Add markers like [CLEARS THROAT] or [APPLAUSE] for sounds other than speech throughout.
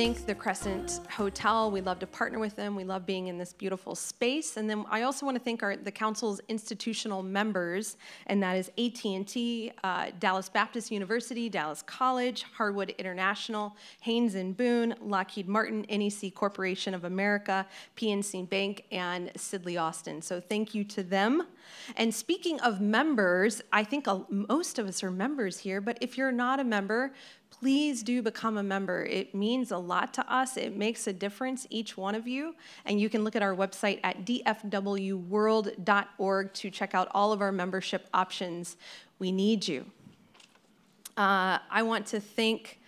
thank the Crescent Hotel. We love to partner with them. We love being in this beautiful space. And then I also want to thank our the council's institutional members, and that is AT&T, uh, Dallas Baptist University, Dallas College, Harwood International, Haynes and Boone, Lockheed Martin, NEC Corporation of America, PNC Bank, and Sidley Austin. So thank you to them. And speaking of members, I think uh, most of us are members here, but if you're not a member, please do become a member. It means a lot to us. It makes a difference, each one of you. And you can look at our website at dfwworld.org to check out all of our membership options. We need you. Uh, I want to thank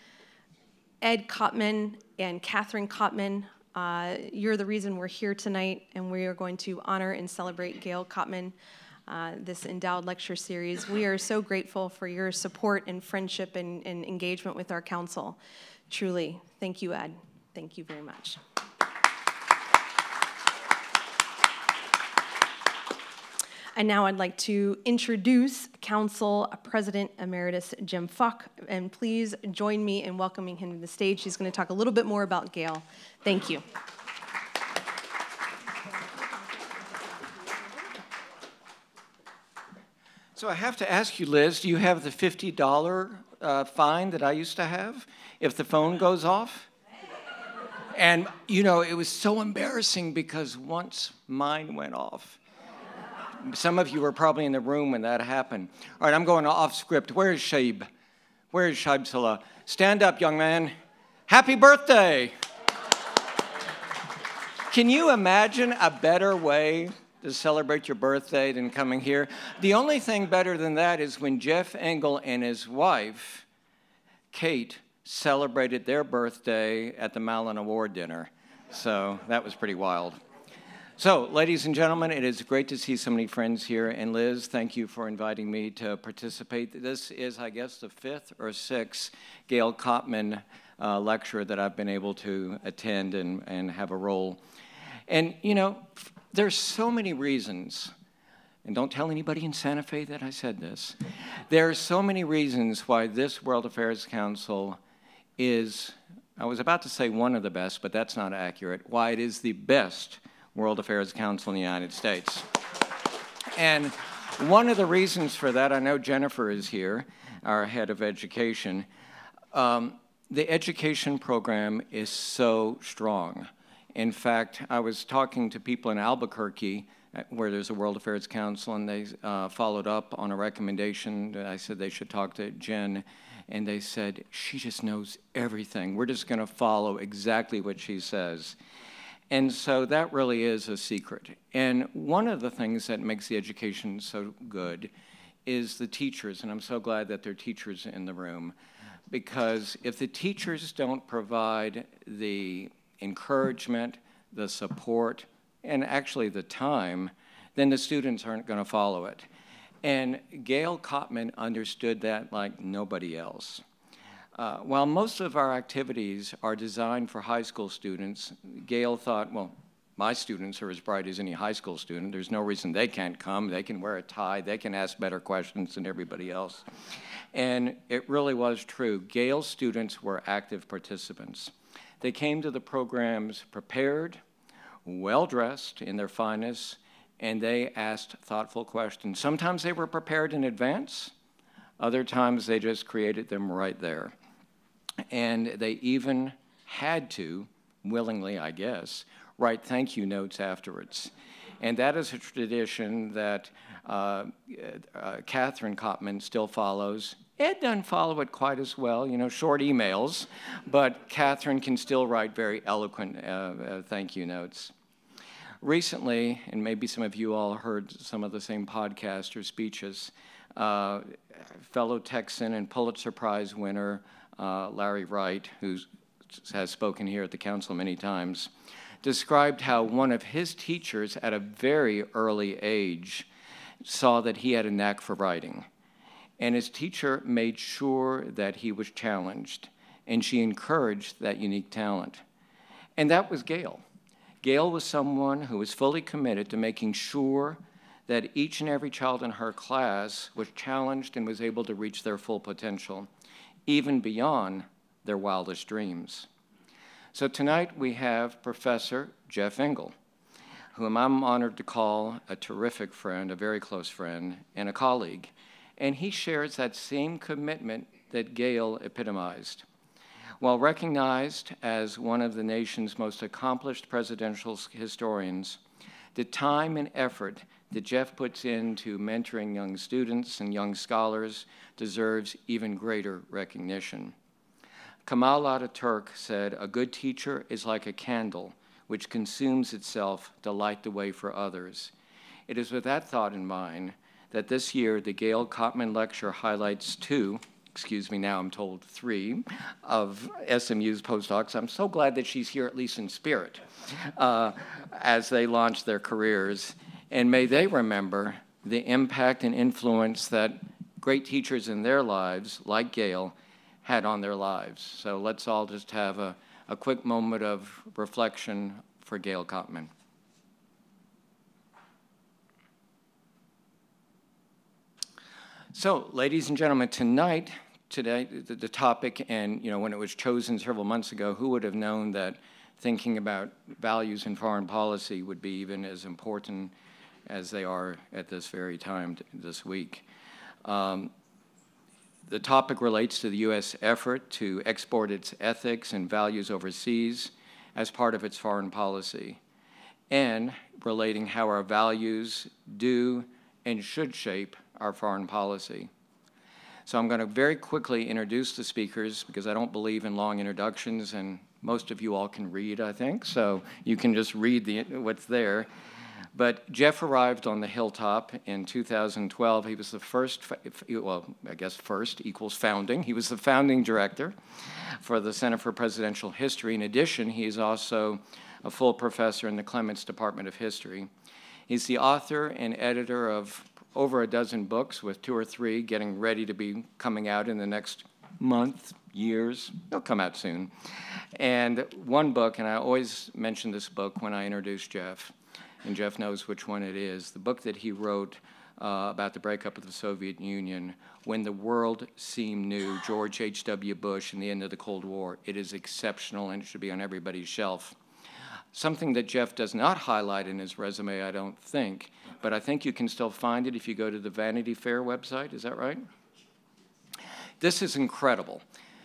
Ed Koppman and Catherine Koppman. Uh, you're the reason we're here tonight, and we are going to honor and celebrate Gail Koppman uh, this endowed lecture series. We are so grateful for your support and friendship and, and engagement with our council. Truly, thank you, Ed. Thank you very much. And now I'd like to introduce Council President Emeritus Jim Falk, and please join me in welcoming him to the stage. He's going to talk a little bit more about Gail. Thank you. So I have to ask you, Liz, do you have the $50 uh, fine that I used to have if the phone goes off? And, you know, it was so embarrassing because once mine went off, some of you were probably in the room when that happened. All right, I'm going off script. Where is Shaib? Where is Shaib Salah? Stand up, young man. Happy birthday! Can you imagine a better way to celebrate your birthday than coming here. The only thing better than that is when Jeff Engel and his wife, Kate, celebrated their birthday at the Malin Award dinner. So that was pretty wild. So, ladies and gentlemen, it is great to see so many friends here. And Liz, thank you for inviting me to participate. This is, I guess, the fifth or sixth Gail Koppman uh, lecture that I've been able to attend and, and have a role. And, you know, there's so many reasons, and don't tell anybody in Santa Fe that I said this. There are so many reasons why this World Affairs Council is, I was about to say one of the best, but that's not accurate, why it is the best World Affairs Council in the United States. And one of the reasons for that, I know Jennifer is here, our head of education. Um, the education program is so strong. In fact, I was talking to people in Albuquerque uh, where there's a World Affairs Council, and they uh, followed up on a recommendation. That I said they should talk to Jen, and they said, She just knows everything. We're just going to follow exactly what she says. And so that really is a secret. And one of the things that makes the education so good is the teachers, and I'm so glad that there are teachers in the room. Because if the teachers don't provide the encouragement, the support, and actually the time, then the students aren't going to follow it. And Gail Koppman understood that like nobody else. Uh, while most of our activities are designed for high school students, Gail thought, well, my students are as bright as any high school student. There's no reason they can't come. They can wear a tie. They can ask better questions than everybody else. And it really was true. Gail's students were active participants. They came to the programs prepared, well dressed in their finest, and they asked thoughtful questions. Sometimes they were prepared in advance, other times they just created them right there. And they even had to, willingly, I guess, write thank you notes afterwards. And that is a tradition that uh, uh, Catherine Koppman still follows, Ed doesn't follow it quite as well, you know, short emails, but Catherine can still write very eloquent uh, uh, thank you notes. Recently, and maybe some of you all heard some of the same podcasts or speeches, uh, fellow Texan and Pulitzer Prize winner uh, Larry Wright, who has spoken here at the council many times, described how one of his teachers at a very early age saw that he had a knack for writing and his teacher made sure that he was challenged, and she encouraged that unique talent. And that was Gail. Gail was someone who was fully committed to making sure that each and every child in her class was challenged and was able to reach their full potential, even beyond their wildest dreams. So tonight we have Professor Jeff Engel, whom I'm honored to call a terrific friend, a very close friend, and a colleague. And he shares that same commitment that Gail epitomized. While recognized as one of the nation's most accomplished presidential historians, the time and effort that Jeff puts into mentoring young students and young scholars deserves even greater recognition. Kemal Ataturk said, A good teacher is like a candle which consumes itself to light the way for others. It is with that thought in mind that this year the Gail Koppman Lecture highlights two excuse me, now I'm told three, of SMU's postdocs. I'm so glad that she's here, at least in spirit, uh, as they launch their careers. And may they remember the impact and influence that great teachers in their lives, like Gail, had on their lives. So let's all just have a, a quick moment of reflection for Gail Koppman. So, ladies and gentlemen, tonight, today, the, the, topic, and you know, when it was chosen several months ago, who would have known that thinking about values in foreign policy would be even as important as they are at this very time this week? Um, the topic relates to the U.S. effort to export its ethics and values overseas as part of its foreign policy, and relating how our values do and should shape our foreign policy. So I'm going to very quickly introduce the speakers because I don't believe in long introductions, and most of you all can read, I think, so you can just read the, what's there. But Jeff arrived on the hilltop in 2012. He was the first, well, I guess first equals founding. He was the founding director for the Center for Presidential History. In addition, he is also a full professor in the Clements Department of History. He's the author and editor of over a dozen books, with two or three getting ready to be coming out in the next month, years. They'll come out soon. And one book, and I always mention this book when I introduce Jeff, and Jeff knows which one it is. The book that he wrote uh, about the breakup of the Soviet Union, When the World Seemed New, George H.W. Bush, and the end of the Cold War. It is exceptional and it should be on everybody's shelf. Something that Jeff does not highlight in his resume, I don't think, but I think you can still find it if you go to the Vanity Fair website. Is that right? This is incredible.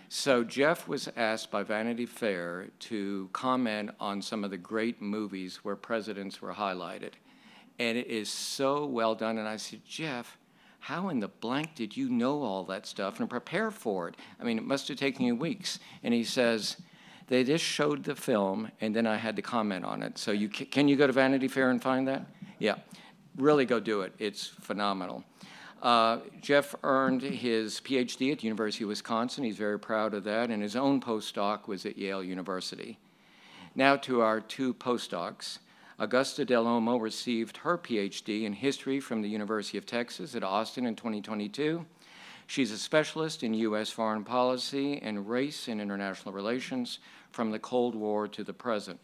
So, Jeff was asked by Vanity Fair to comment on some of the great movies where presidents were highlighted. And it is so well done. And I said, Jeff, how in the blank did you know all that stuff and prepare for it? I mean, it must have taken you weeks. And he says, they just showed the film, and then I had to comment on it. So you can you go to Vanity Fair and find that? Yeah, really go do it. It's phenomenal. Uh, Jeff earned his PhD at the University of Wisconsin. He's very proud of that, and his own postdoc was at Yale University. Now to our two postdocs. Augusta Dell'Omo received her PhD in history from the University of Texas at Austin in 2022. She's a specialist in U.S. foreign policy and race and international relations from the Cold War to the present,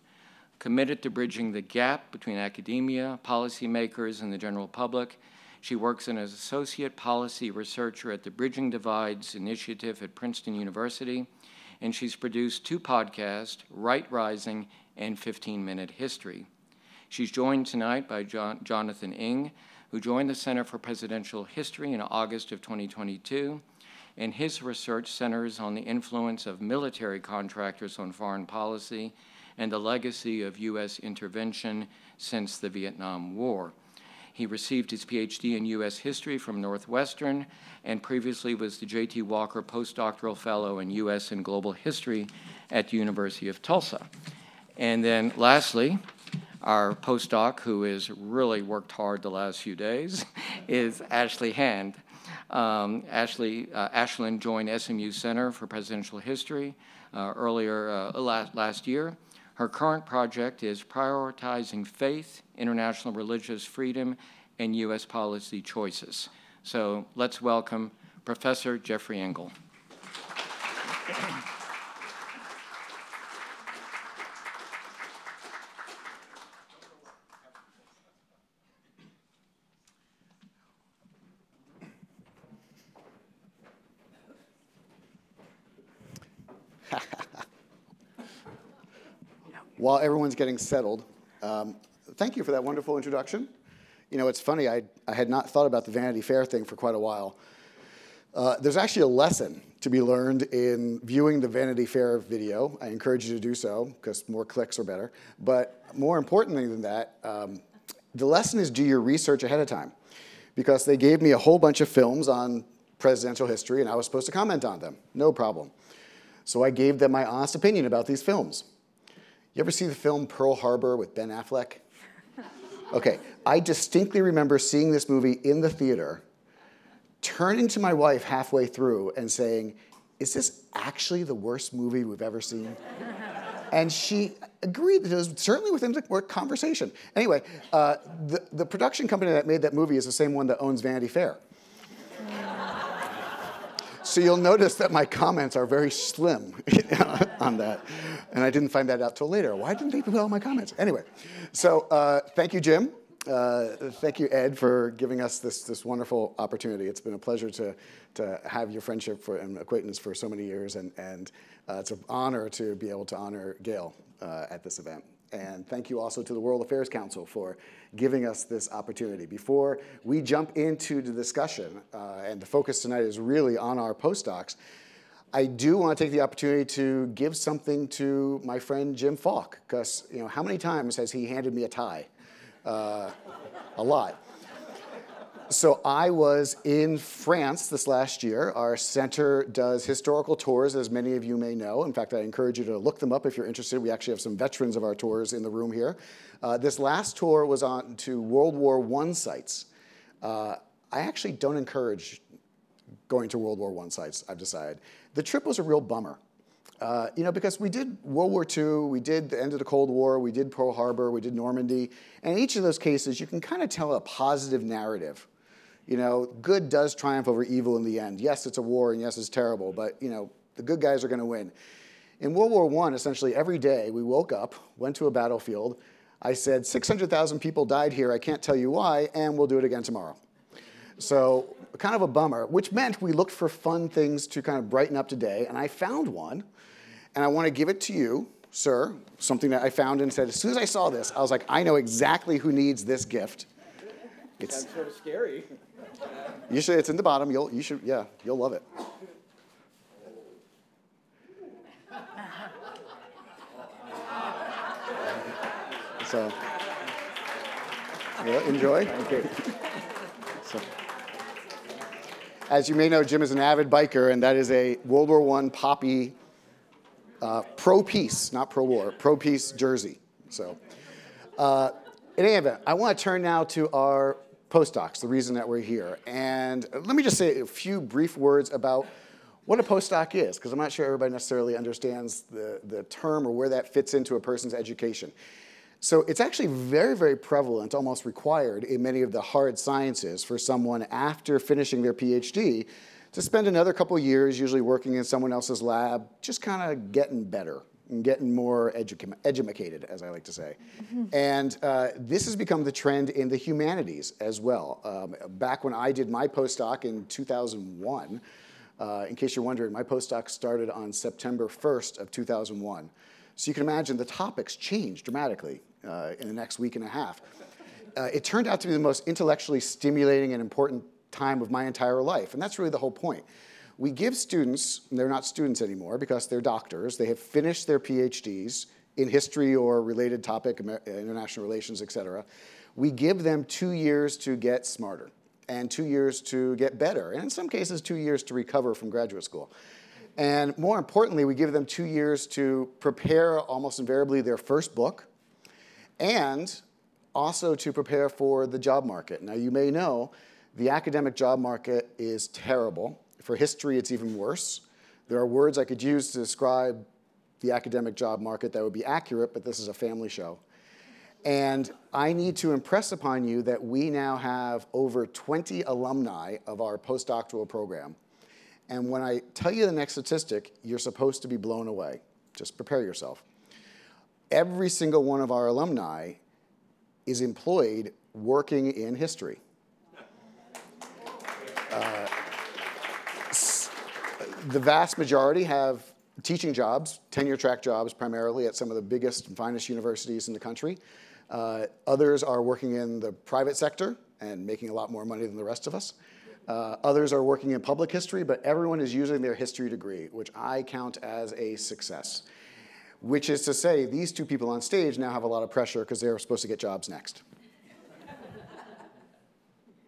committed to bridging the gap between academia, policymakers, and the general public. She works as an associate policy researcher at the Bridging Divides Initiative at Princeton University, and she's produced two podcasts, Right Rising and 15 Minute History. She's joined tonight by John, Jonathan Ng, who joined the Center for Presidential History in August of 2022 and his research centers on the influence of military contractors on foreign policy and the legacy of U.S. intervention since the Vietnam War. He received his PhD in U.S. history from Northwestern and previously was the J.T. Walker Postdoctoral Fellow in U.S. and Global History at the University of Tulsa. And then lastly, our postdoc, who has really worked hard the last few days, [LAUGHS] is Ashley Hand. Um, Ashley, uh, Ashlyn joined SMU Center for Presidential History uh, earlier uh, last, last year. Her current project is prioritizing faith, international religious freedom, and U.S. policy choices. So let's welcome Professor Jeffrey Engel. While everyone's getting settled, um, thank you for that wonderful introduction. You know, it's funny, I, I had not thought about the Vanity Fair thing for quite a while. Uh, there's actually a lesson to be learned in viewing the Vanity Fair video. I encourage you to do so because more clicks are better. But more importantly than that, um, the lesson is do your research ahead of time because they gave me a whole bunch of films on presidential history and I was supposed to comment on them. No problem. So I gave them my honest opinion about these films. You ever see the film Pearl Harbor with Ben Affleck? Okay, I distinctly remember seeing this movie in the theater, turning to my wife halfway through and saying, Is this actually the worst movie we've ever seen? and she agreed that it was certainly within the conversation. Anyway, uh, the, the production company that made that movie is the same one that owns Vanity Fair. So you'll notice that my comments are very slim [LAUGHS] on that. And I didn't find that out till later. Why didn't they put all my comments? Anyway, so uh, thank you, Jim. Uh, thank you, Ed, for giving us this, this wonderful opportunity. It's been a pleasure to, to have your friendship for, and acquaintance for so many years, and, and uh, it's an honor to be able to honor Gail uh, at this event. And thank you also to the World Affairs Council for giving us this opportunity. Before we jump into the discussion, uh, and the focus tonight is really on our postdocs, I do want to take the opportunity to give something to my friend Jim Falk, because you know how many times has he handed me a tie? Uh, a lot. So I was in France this last year. Our center does historical tours, as many of you may know. In fact, I encourage you to look them up if you're interested. We actually have some veterans of our tours in the room here. Uh, this last tour was on to World War I sites. Uh, I actually don't encourage going to World War I sites, I've decided. The trip was a real bummer. Uh, you know, because we did World War II, we did the end of the Cold War, we did Pearl Harbor, we did Normandy, and in each of those cases, you can kind of tell a positive narrative you know, good does triumph over evil in the end. Yes, it's a war, and yes, it's terrible, but you know, the good guys are going to win. In World War I, essentially every day we woke up, went to a battlefield. I said, 600,000 people died here. I can't tell you why, and we'll do it again tomorrow. So, kind of a bummer, which meant we looked for fun things to kind of brighten up today, and I found one, and I want to give it to you, sir. Something that I found and said, as soon as I saw this, I was like, I know exactly who needs this gift. It's sort of scary. You should. It's in the bottom. You'll. You should. Yeah. You'll love it. So. Yeah, enjoy. Thank you. So, as you may know, Jim is an avid biker, and that is a World War I poppy uh, pro peace, not pro war, pro peace jersey. So, uh, in any event, I want to turn now to our postdocs, the reason that we're here. And let me just say a few brief words about what a postdoc is, because I'm not sure everybody necessarily understands the, the term or where that fits into a person's education. So it's actually very, very prevalent, almost required in many of the hard sciences for someone after finishing their PhD to spend another couple years usually working in someone else's lab, just kind of getting better and getting more edu- educated, as I like to say. Mm-hmm. And uh, this has become the trend in the humanities as well. Um, back when I did my postdoc in 2001, uh, in case you're wondering, my postdoc started on September 1st of 2001. So you can imagine the topics changed dramatically uh, in the next week and a half. Uh, it turned out to be the most intellectually stimulating and important time of my entire life, and that's really the whole point. We give students, they're not students anymore because they're doctors, they have finished their PhDs in history or related topic, international relations, et cetera. We give them two years to get smarter and two years to get better, and in some cases, two years to recover from graduate school. And more importantly, we give them two years to prepare almost invariably their first book and also to prepare for the job market. Now, you may know the academic job market is terrible. For history, it's even worse. There are words I could use to describe the academic job market that would be accurate, but this is a family show. And I need to impress upon you that we now have over 20 alumni of our postdoctoral program. And when I tell you the next statistic, you're supposed to be blown away. Just prepare yourself. Every single one of our alumni is employed working in history. The vast majority have teaching jobs, tenure track jobs primarily at some of the biggest and finest universities in the country. Uh, others are working in the private sector and making a lot more money than the rest of us. Uh, others are working in public history, but everyone is using their history degree, which I count as a success. Which is to say, these two people on stage now have a lot of pressure because they're supposed to get jobs next.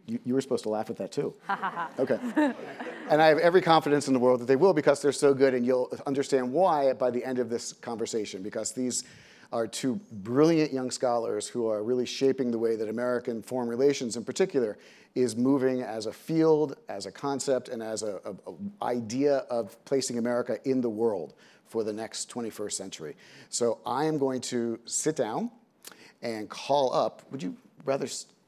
You, you, were supposed to laugh at that too. okay. And I have every confidence in the world that they will because they're so good, and you'll understand why by the end of this conversation, because these are two brilliant young scholars who are really shaping the way that American foreign relations, in particular, is moving as a field, as a concept, and as an idea of placing America in the world for the next 21st century. So I am going to sit down and call up. Would you rather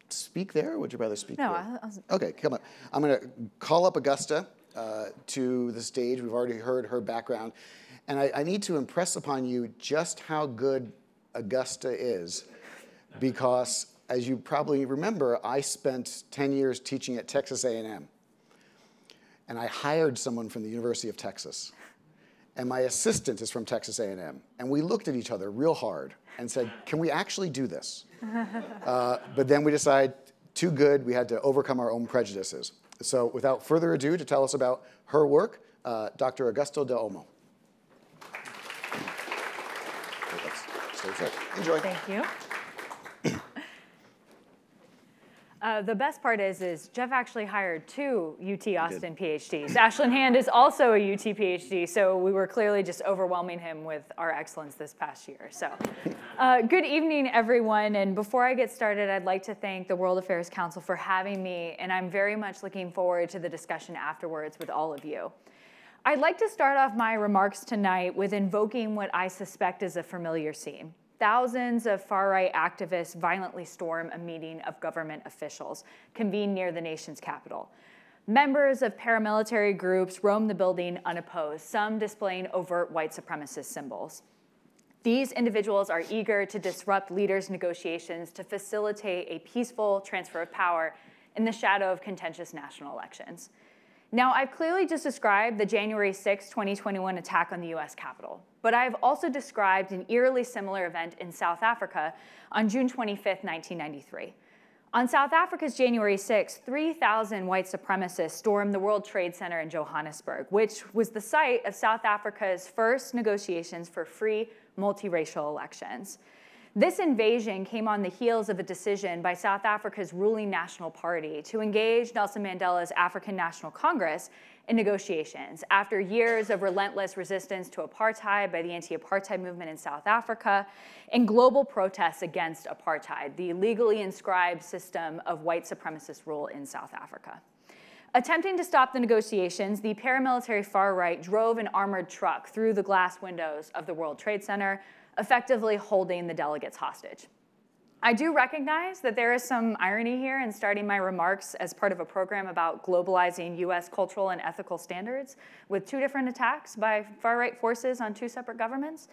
speak there, or would you rather speak no, here? No, Okay, come on. I'm going to call up Augusta uh, to the stage. We've already heard her background. And I, I need to impress upon you just how good Augusta is because as you probably remember, I spent 10 years teaching at Texas A&M. And I hired someone from the University of Texas. And my assistant is from Texas A&M. And we looked at each other real hard and said, can we actually do this? [LAUGHS] uh, but then we decided, too good, we had to overcome our own prejudices. So without further ado, to tell us about her work, uh, Dr. Augusta Dell'Omo. Enjoy. Thank you. Uh, the best part is, is Jeff actually hired two UT Austin PhDs. Ashlyn Hand is also a UT PhD, so we were clearly just overwhelming him with our excellence this past year. So, uh, good evening, everyone. And before I get started, I'd like to thank the World Affairs Council for having me, and I'm very much looking forward to the discussion afterwards with all of you. I'd like to start off my remarks tonight with invoking what I suspect is a familiar scene. Thousands of far right activists violently storm a meeting of government officials convened near the nation's capital. Members of paramilitary groups roam the building unopposed, some displaying overt white supremacist symbols. These individuals are eager to disrupt leaders' negotiations to facilitate a peaceful transfer of power in the shadow of contentious national elections. Now, I've clearly just described the January 6, 2021 attack on the US Capitol, but I've also described an eerily similar event in South Africa on June 25, 1993. On South Africa's January 6, 3,000 white supremacists stormed the World Trade Center in Johannesburg, which was the site of South Africa's first negotiations for free multiracial elections. This invasion came on the heels of a decision by South Africa's ruling National Party to engage Nelson Mandela's African National Congress in negotiations after years of relentless resistance to apartheid by the anti apartheid movement in South Africa and global protests against apartheid, the legally inscribed system of white supremacist rule in South Africa. Attempting to stop the negotiations, the paramilitary far right drove an armored truck through the glass windows of the World Trade Center, effectively holding the delegates hostage. I do recognize that there is some irony here in starting my remarks as part of a program about globalizing US cultural and ethical standards with two different attacks by far right forces on two separate governments.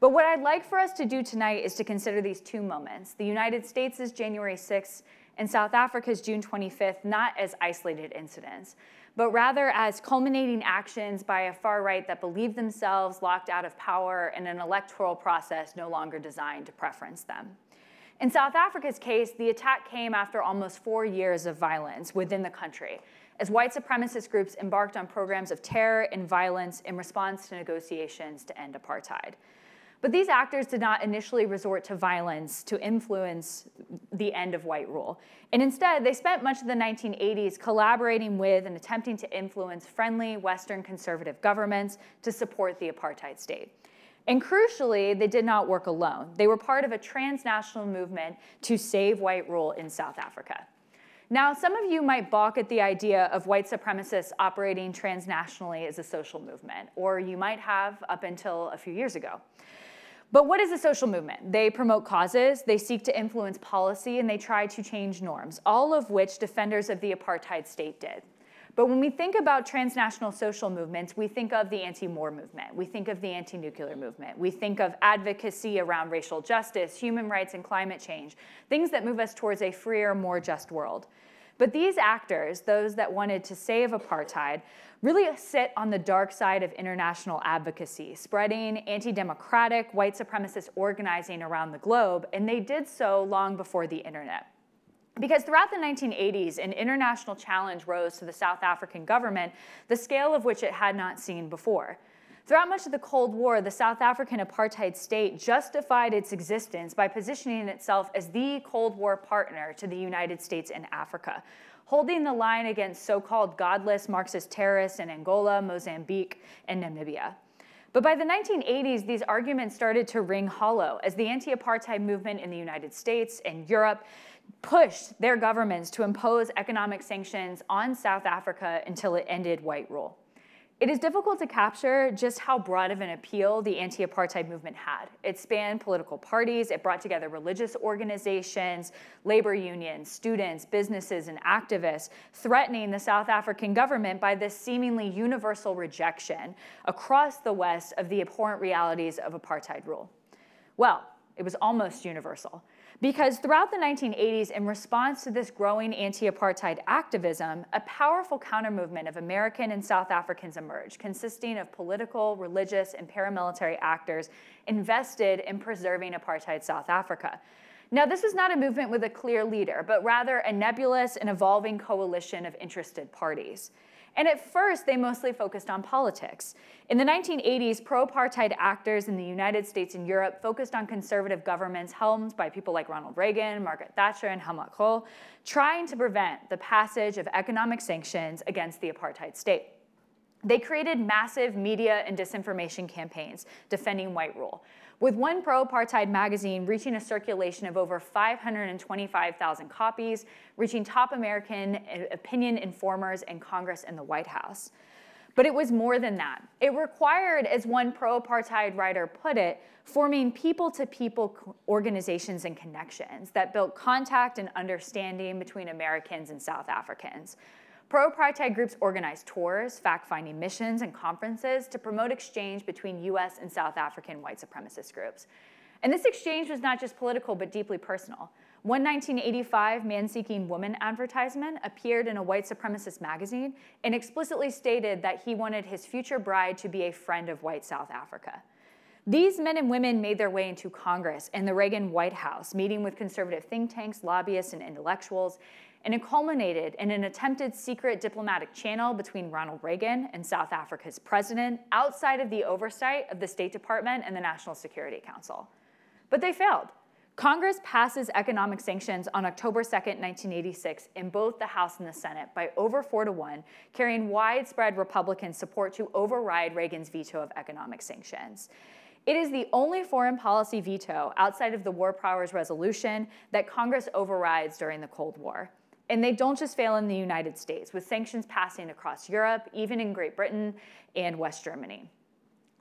But what I'd like for us to do tonight is to consider these two moments the United States' January 6th and South Africa's June 25th not as isolated incidents, but rather as culminating actions by a far right that believed themselves locked out of power in an electoral process no longer designed to preference them. In South Africa's case, the attack came after almost four years of violence within the country, as white supremacist groups embarked on programs of terror and violence in response to negotiations to end apartheid. But these actors did not initially resort to violence to influence the end of white rule. And instead, they spent much of the 1980s collaborating with and attempting to influence friendly Western conservative governments to support the apartheid state. And crucially, they did not work alone. They were part of a transnational movement to save white rule in South Africa. Now, some of you might balk at the idea of white supremacists operating transnationally as a social movement, or you might have up until a few years ago. But what is a social movement? They promote causes, they seek to influence policy, and they try to change norms, all of which defenders of the apartheid state did. But when we think about transnational social movements, we think of the anti war movement, we think of the anti nuclear movement, we think of advocacy around racial justice, human rights, and climate change, things that move us towards a freer, more just world. But these actors, those that wanted to save apartheid, really sit on the dark side of international advocacy, spreading anti democratic, white supremacist organizing around the globe, and they did so long before the internet. Because throughout the 1980s, an international challenge rose to the South African government, the scale of which it had not seen before. Throughout much of the Cold War, the South African apartheid state justified its existence by positioning itself as the Cold War partner to the United States in Africa, holding the line against so called godless Marxist terrorists in Angola, Mozambique, and Namibia. But by the 1980s, these arguments started to ring hollow as the anti apartheid movement in the United States and Europe pushed their governments to impose economic sanctions on South Africa until it ended white rule. It is difficult to capture just how broad of an appeal the anti apartheid movement had. It spanned political parties, it brought together religious organizations, labor unions, students, businesses, and activists, threatening the South African government by this seemingly universal rejection across the West of the abhorrent realities of apartheid rule. Well, it was almost universal. Because throughout the 1980s, in response to this growing anti apartheid activism, a powerful counter movement of American and South Africans emerged, consisting of political, religious, and paramilitary actors invested in preserving apartheid South Africa. Now, this was not a movement with a clear leader, but rather a nebulous and evolving coalition of interested parties. And at first, they mostly focused on politics. In the 1980s, pro apartheid actors in the United States and Europe focused on conservative governments helmed by people like Ronald Reagan, Margaret Thatcher, and Helmut Kohl, trying to prevent the passage of economic sanctions against the apartheid state. They created massive media and disinformation campaigns defending white rule, with one pro apartheid magazine reaching a circulation of over 525,000 copies, reaching top American uh, opinion informers in Congress and the White House. But it was more than that. It required, as one pro apartheid writer put it, forming people to people organizations and connections that built contact and understanding between Americans and South Africans. Pro-apartheid groups organized tours, fact-finding missions, and conferences to promote exchange between U.S. and South African white supremacist groups. And this exchange was not just political, but deeply personal. One 1985 Man Seeking Woman advertisement appeared in a white supremacist magazine and explicitly stated that he wanted his future bride to be a friend of white South Africa. These men and women made their way into Congress and the Reagan White House, meeting with conservative think tanks, lobbyists, and intellectuals, and it culminated in an attempted secret diplomatic channel between Ronald Reagan and South Africa's president outside of the oversight of the State Department and the National Security Council. But they failed. Congress passes economic sanctions on October 2, 1986, in both the House and the Senate by over four to one, carrying widespread Republican support to override Reagan's veto of economic sanctions. It is the only foreign policy veto outside of the War Powers Resolution that Congress overrides during the Cold War. And they don't just fail in the United States, with sanctions passing across Europe, even in Great Britain and West Germany.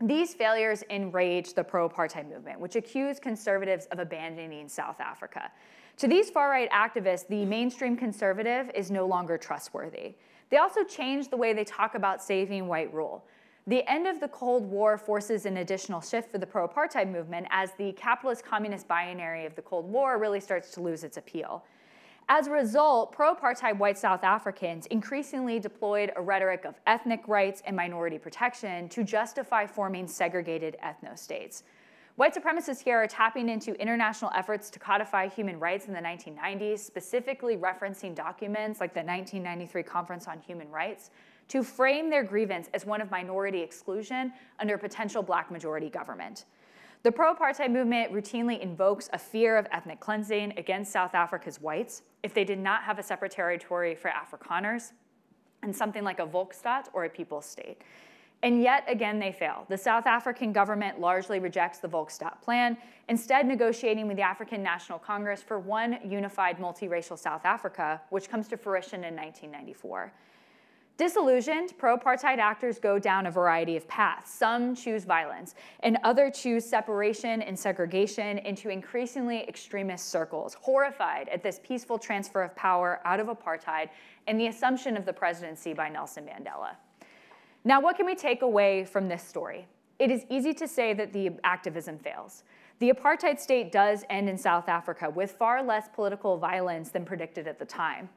These failures enraged the pro apartheid movement, which accused conservatives of abandoning South Africa. To these far right activists, the mainstream conservative is no longer trustworthy. They also changed the way they talk about saving white rule. The end of the Cold War forces an additional shift for the pro apartheid movement as the capitalist communist binary of the Cold War really starts to lose its appeal. As a result, pro apartheid white South Africans increasingly deployed a rhetoric of ethnic rights and minority protection to justify forming segregated ethno states. White supremacists here are tapping into international efforts to codify human rights in the 1990s, specifically referencing documents like the 1993 Conference on Human Rights, to frame their grievance as one of minority exclusion under potential black majority government. The pro apartheid movement routinely invokes a fear of ethnic cleansing against South Africa's whites if they did not have a separate territory for Afrikaners and something like a Volksstaat or a people's state. And yet again, they fail. The South African government largely rejects the Volksstaat plan, instead, negotiating with the African National Congress for one unified multiracial South Africa, which comes to fruition in 1994. Disillusioned, pro apartheid actors go down a variety of paths. Some choose violence, and others choose separation and segregation into increasingly extremist circles, horrified at this peaceful transfer of power out of apartheid and the assumption of the presidency by Nelson Mandela. Now, what can we take away from this story? It is easy to say that the activism fails. The apartheid state does end in South Africa with far less political violence than predicted at the time.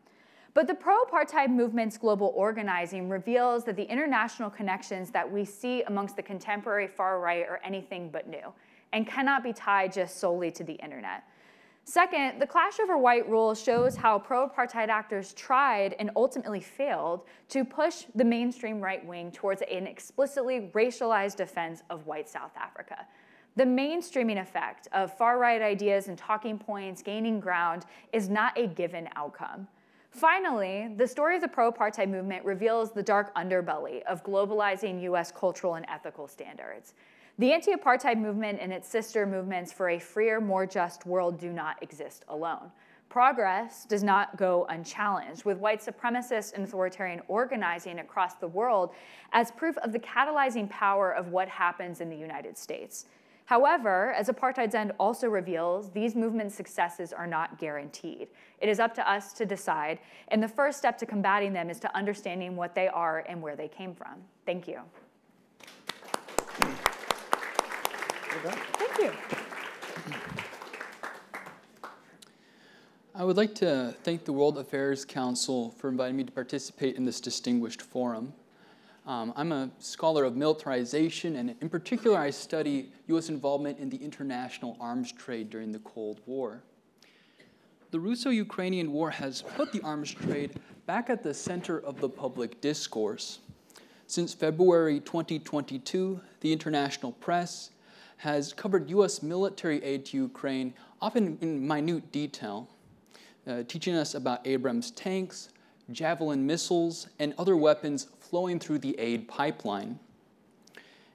But the pro apartheid movement's global organizing reveals that the international connections that we see amongst the contemporary far right are anything but new and cannot be tied just solely to the internet. Second, the clash over white rule shows how pro apartheid actors tried and ultimately failed to push the mainstream right wing towards an explicitly racialized defense of white South Africa. The mainstreaming effect of far right ideas and talking points gaining ground is not a given outcome. Finally, the story of the pro apartheid movement reveals the dark underbelly of globalizing US cultural and ethical standards. The anti apartheid movement and its sister movements for a freer, more just world do not exist alone. Progress does not go unchallenged, with white supremacist and authoritarian organizing across the world as proof of the catalyzing power of what happens in the United States. However, as apartheid's end also reveals, these movements' successes are not guaranteed. It is up to us to decide, and the first step to combating them is to understanding what they are and where they came from. Thank you. Thank you. I would like to thank the World Affairs Council for inviting me to participate in this distinguished forum. Um, I'm a scholar of militarization, and in particular, I study U.S. involvement in the international arms trade during the Cold War. The Russo Ukrainian War has put the arms trade back at the center of the public discourse. Since February 2022, the international press has covered U.S. military aid to Ukraine, often in minute detail, uh, teaching us about Abrams tanks, Javelin missiles, and other weapons flowing through the aid pipeline.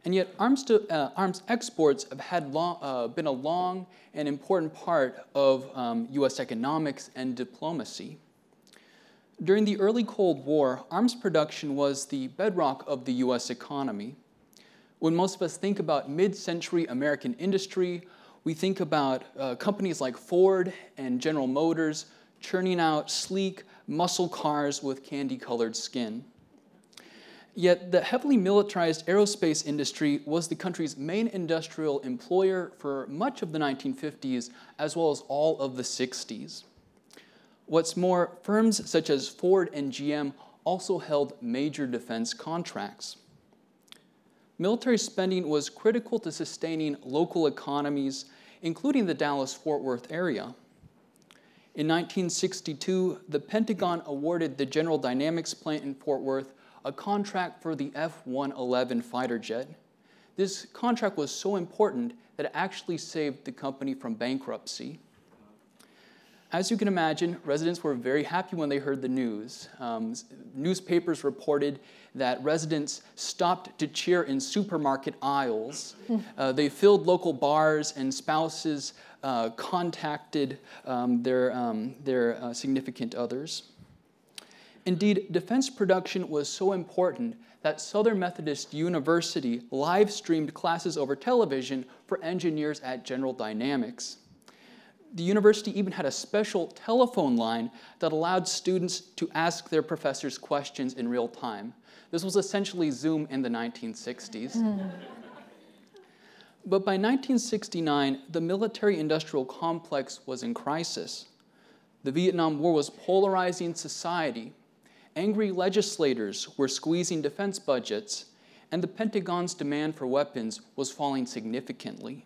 And yet, arms, to, uh, arms exports have had long, uh, been a long and important part of um, U.S. economics and diplomacy. During the early Cold War, arms production was the bedrock of the U.S. economy. When most of us think about mid century American industry, we think about uh, companies like Ford and General Motors churning out sleek, muscle cars with candy colored skin. Yet the heavily militarized aerospace industry was the country's main industrial employer for much of the 1950s as well as all of the 60s. What's more, firms such as Ford and GM also held major defense contracts military spending was critical to sustaining local economies, including the Dallas Fort Worth area. In 1962, the Pentagon awarded the General Dynamics plant in Fort Worth a contract for the F 111 fighter jet. This contract was so important that it actually saved the company from bankruptcy. As you can imagine, residents were very happy when they heard the news. Um, newspapers reported that residents stopped to cheer in supermarket aisles. [LAUGHS] Uh, they filled local bars, and spouses uh, contacted um, their, um, their uh, significant others. Indeed, defense production was so important that Southern Methodist University live streamed classes over television for engineers at General Dynamics the university even had a special telephone line that allowed students to ask their professors questions in real time. This was essentially Zoom in the 1960s. But by 1969, the military industrial complex was in crisis. The Vietnam War was polarizing society. Angry legislators were squeezing defense budgets, and the Pentagon's demand for weapons was falling significantly.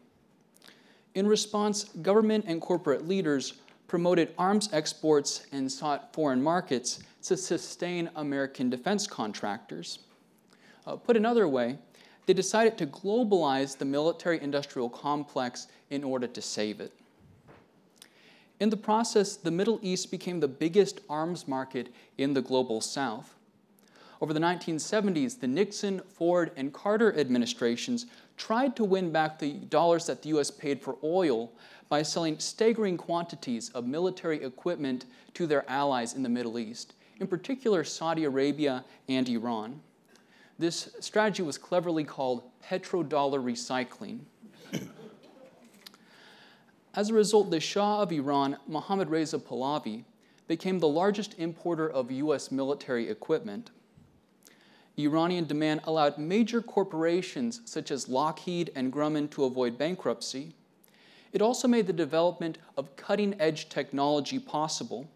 In response, government and corporate leaders promoted arms exports and sought foreign markets to sustain American defense contractors. Uh, put another way, they decided to globalize the military industrial complex in order to save it. In the process, the Middle East became the biggest arms market in the global south. Over the 1970s, the Nixon, Ford, and Carter administrations tried to win back the dollars that the US paid for oil by selling staggering quantities of military equipment to their allies in the Middle East, in particular Saudi Arabia and Iran. This strategy was cleverly called petrodollar recycling. [CLEARS THROAT] As a result, the Shah of Iran, Mohammad Reza Pahlavi, became the largest importer of US military equipment. Iranian demand allowed major corporations such as Lockheed and Grumman to avoid bankruptcy. It also made the development of cutting edge technology possible,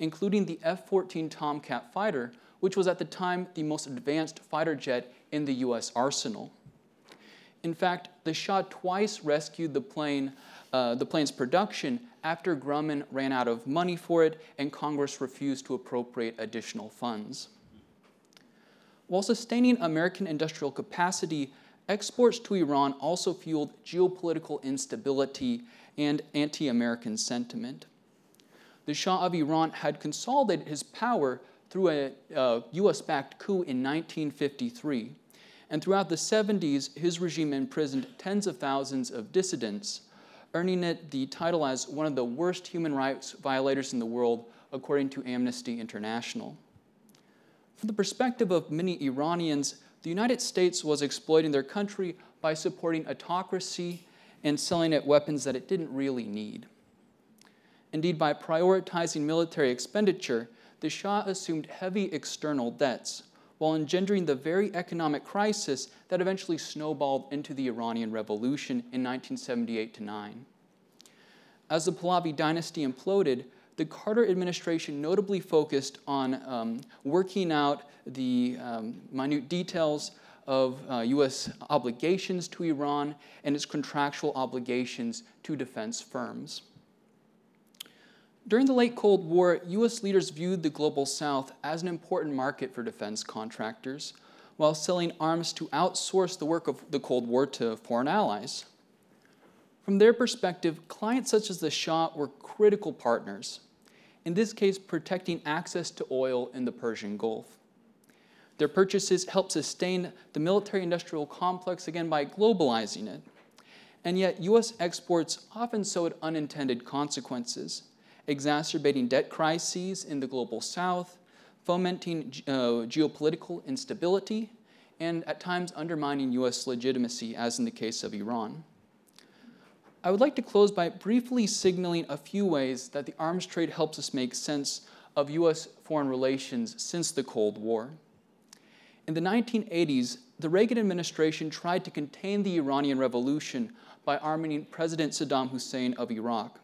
including the F 14 Tomcat fighter, which was at the time the most advanced fighter jet in the US arsenal. In fact, the Shah twice rescued the plane, uh, the plane's production after Grumman ran out of money for it and Congress refused to appropriate additional funds. While sustaining American industrial capacity, exports to Iran also fueled geopolitical instability and anti American sentiment. The Shah of Iran had consolidated his power through a uh, US backed coup in 1953. And throughout the 70s, his regime imprisoned tens of thousands of dissidents, earning it the title as one of the worst human rights violators in the world, according to Amnesty International. From the perspective of many Iranians, the United States was exploiting their country by supporting autocracy and selling it weapons that it didn't really need. Indeed, by prioritizing military expenditure, the Shah assumed heavy external debts while engendering the very economic crisis that eventually snowballed into the Iranian Revolution in 1978 9. As the Pahlavi dynasty imploded, the Carter administration notably focused on um, working out the um, minute details of uh, U.S. obligations to Iran and its contractual obligations to defense firms. During the late Cold War, U.S. leaders viewed the global South as an important market for defense contractors, while selling arms to outsource the work of the Cold War to foreign allies. From their perspective, clients such as the Shah were critical partners, in this case, protecting access to oil in the Persian Gulf. Their purchases helped sustain the military industrial complex again by globalizing it. And yet, US exports often showed unintended consequences, exacerbating debt crises in the global south, fomenting uh, geopolitical instability, and at times undermining US legitimacy, as in the case of Iran. I would like to close by briefly signaling a few ways that the arms trade helps us make sense of US foreign relations since the Cold War. In the 1980s, the Reagan administration tried to contain the Iranian Revolution by arming President Saddam Hussein of Iraq.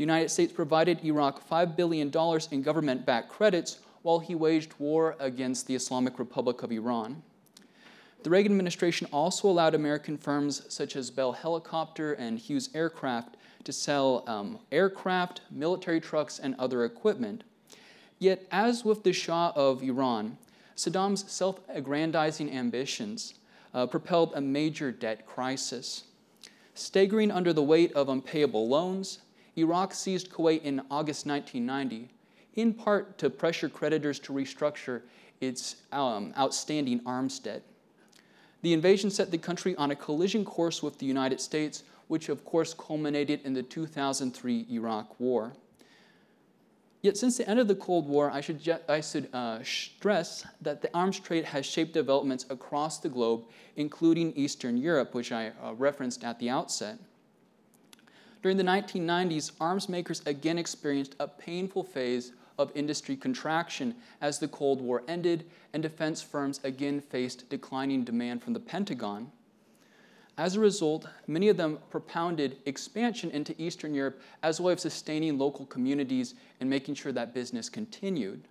The United States provided Iraq $5 billion in government backed credits while he waged war against the Islamic Republic of Iran. The Reagan administration also allowed American firms such as Bell Helicopter and Hughes Aircraft to sell um, aircraft, military trucks, and other equipment. Yet, as with the Shah of Iran, Saddam's self aggrandizing ambitions uh, propelled a major debt crisis. Staggering under the weight of unpayable loans, Iraq seized Kuwait in August 1990, in part to pressure creditors to restructure its um, outstanding arms debt. The invasion set the country on a collision course with the United States, which of course culminated in the 2003 Iraq War. Yet since the end of the Cold War, I should, I should uh, stress that the arms trade has shaped developments across the globe, including Eastern Europe, which I uh, referenced at the outset. During the 1990s, arms makers again experienced a painful phase of industry contraction as the Cold War ended and defense firms again faced declining demand from the Pentagon. As a result, many of them propounded expansion into Eastern Europe as a way of sustaining local communities and making sure that business continued.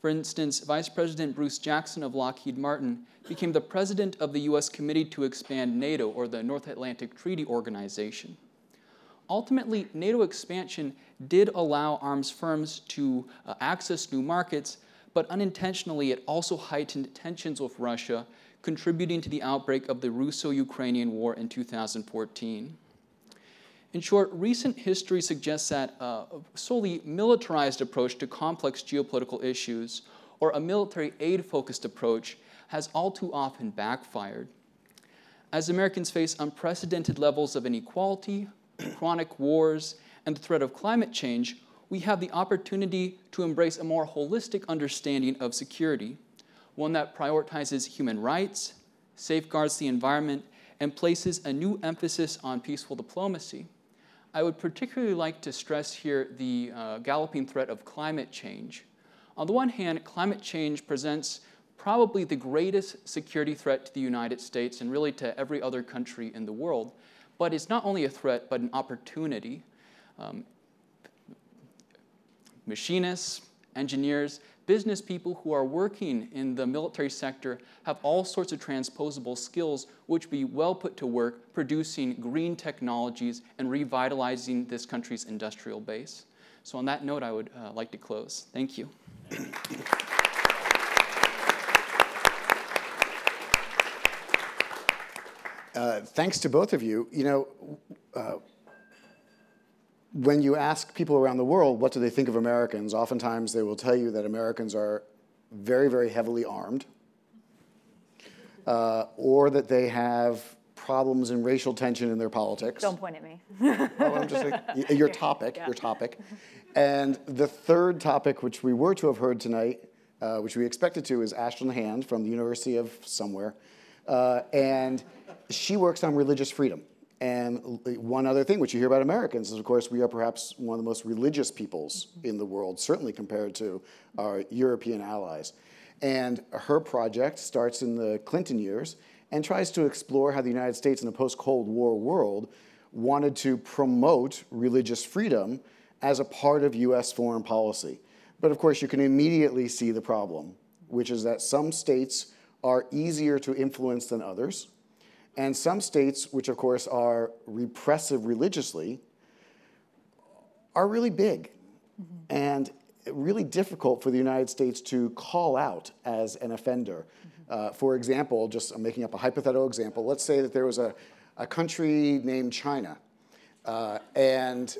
For instance, Vice President Bruce Jackson of Lockheed Martin became the president of the US Committee to Expand NATO, or the North Atlantic Treaty Organization. Ultimately, NATO expansion did allow arms firms to uh, access new markets, but unintentionally, it also heightened tensions with Russia contributing to the outbreak of the Russo Ukrainian War in 2014. In short, recent history suggests that a solely militarized approach to complex geopolitical issues or a military aid focused approach has all too often backfired. As Americans face unprecedented levels of inequality, chronic wars, and the threat of climate change, we have the opportunity to embrace a more holistic understanding of security one that prioritizes human rights, safeguards the environment, and places a new emphasis on peaceful diplomacy. I would particularly like to stress here the uh, galloping threat of climate change. On the one hand, climate change presents probably the greatest security threat to the United States and really to every other country in the world. But it's not only a threat, but an opportunity. Um, machinists, engineers, business people who are working in the military sector have all sorts of transposable skills which be well put to work producing green technologies and revitalizing this country's industrial base. So on that note, I would uh, like to close. Thank you. [CLEARS THROAT] Uh, thanks to both of you. You know, uh, when you ask people around the world what do they think of Americans, oftentimes they will tell you that Americans are very, very heavily armed, uh, or that they have problems and racial tension in their politics. Don't point at me. [LAUGHS] Oh, I'm just y- your topic, your topic. And the third topic, which we were to have heard tonight, uh, which we expected to, is Ashlyn Hand from the University of somewhere. Uh, and she works on religious freedom. And one other thing, which you hear about Americans, is of course we are perhaps one of the most religious peoples in the world, certainly compared to our European allies. And her project starts in the Clinton years and tries to explore how the United States in a post Cold War world wanted to promote religious freedom as a part of US foreign policy. But of course, you can immediately see the problem, which is that some states are easier to influence than others. And some states, which of course are repressive religiously, are really big and really difficult for the United States to call out as an offender. Uh, for example, just I'm making up a hypothetical example. Let's say that there was a, a country named China, uh, and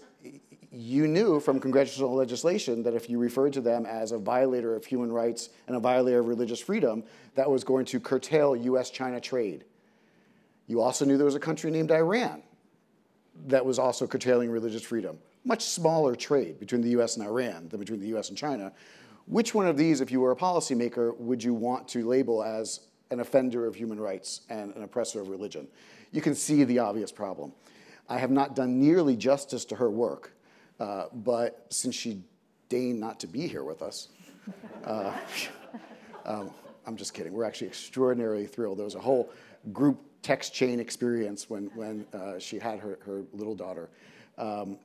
you knew from congressional legislation that if you referred to them as a violator of human rights and a violator of religious freedom, that was going to curtail US China trade. You also knew there was a country named Iran that was also curtailing religious freedom. Much smaller trade between the US and Iran than between the US and China. Which one of these, if you were a policymaker, would you want to label as an offender of human rights and an oppressor of religion? You can see the obvious problem. I have not done nearly justice to her work, uh, but since she deigned not to be here with us, uh, [LAUGHS] um, I'm just kidding. We're actually extraordinarily thrilled. There was a whole group text chain experience when, when uh, she had her, her little daughter. Um,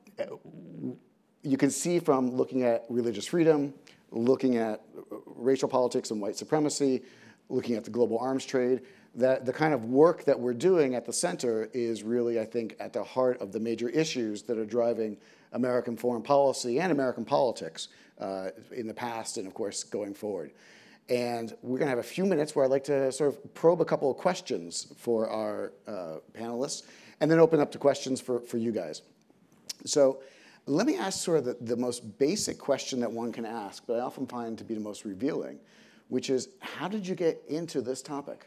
you can see from looking at religious freedom, looking at racial politics and white supremacy, looking at the global arms trade, that the kind of work that we're doing at the center is really, I think, at the heart of the major issues that are driving American foreign policy and American politics uh, in the past and, of course, going forward. And we're going to have a few minutes where I'd like to sort of probe a couple of questions for our uh, panelists and then open up to questions for, for you guys. So let me ask sort of the, the most basic question that one can ask, but I often find to be the most revealing, which is how did you get into this topic?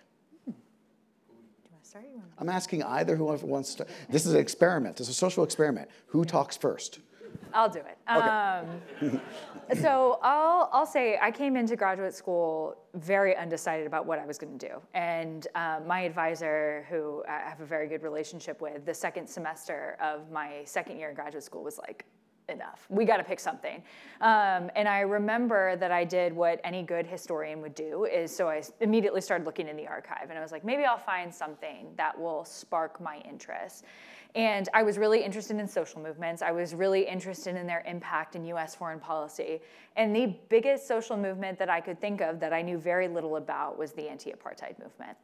Do you want to start? You wanna- I'm asking either whoever wants to. This is an experiment. This is a social experiment. Who talks first? I'll do it. Um, [LAUGHS] so I'll, I'll say I came into graduate school very undecided about what I was going to do. And um, my advisor, who I have a very good relationship with, the second semester of my second year in graduate school was like, enough. We got to pick something. Um, and I remember that I did what any good historian would do is so I immediately started looking in the archive and I was like, maybe I'll find something that will spark my interest. And I was really interested in social movements. I was really interested in their impact in US foreign policy. And the biggest social movement that I could think of that I knew very little about was the anti apartheid movement.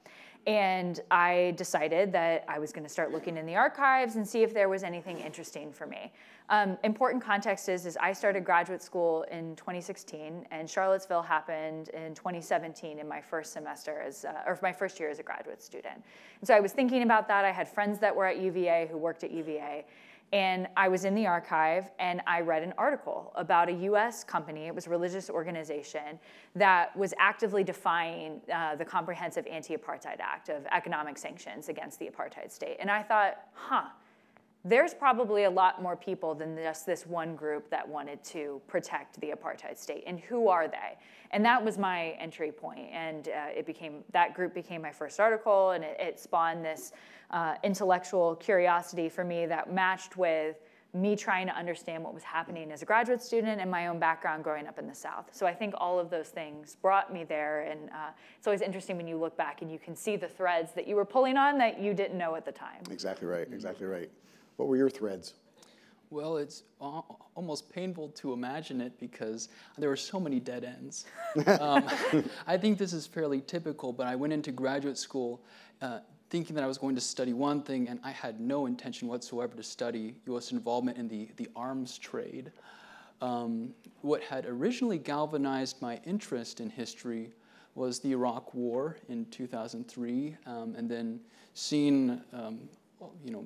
And I decided that I was going to start looking in the archives and see if there was anything interesting for me. Um, important context is, is I started graduate school in 2016, and Charlottesville happened in 2017 in my first semester as, uh, or my first year as a graduate student. And so I was thinking about that. I had friends that were at UVA who worked at UVA. And I was in the archive and I read an article about a US company, it was a religious organization, that was actively defying uh, the Comprehensive Anti Apartheid Act of economic sanctions against the apartheid state. And I thought, huh, there's probably a lot more people than just this one group that wanted to protect the apartheid state. And who are they? And that was my entry point. And uh, it became that group became my first article, and it, it spawned this uh, intellectual curiosity for me that matched with me trying to understand what was happening as a graduate student and my own background growing up in the South. So I think all of those things brought me there. And uh, it's always interesting when you look back and you can see the threads that you were pulling on that you didn't know at the time. Exactly right. Exactly right. What were your threads? Well, it's almost painful to imagine it because there were so many dead ends. um, [LAUGHS] I think this is fairly typical, but I went into graduate school uh, thinking that I was going to study one thing, and I had no intention whatsoever to study U.S. involvement in the, the arms trade. Um, what had originally galvanized my interest in history was the Iraq War in 2003, um, and then seeing, um, you know,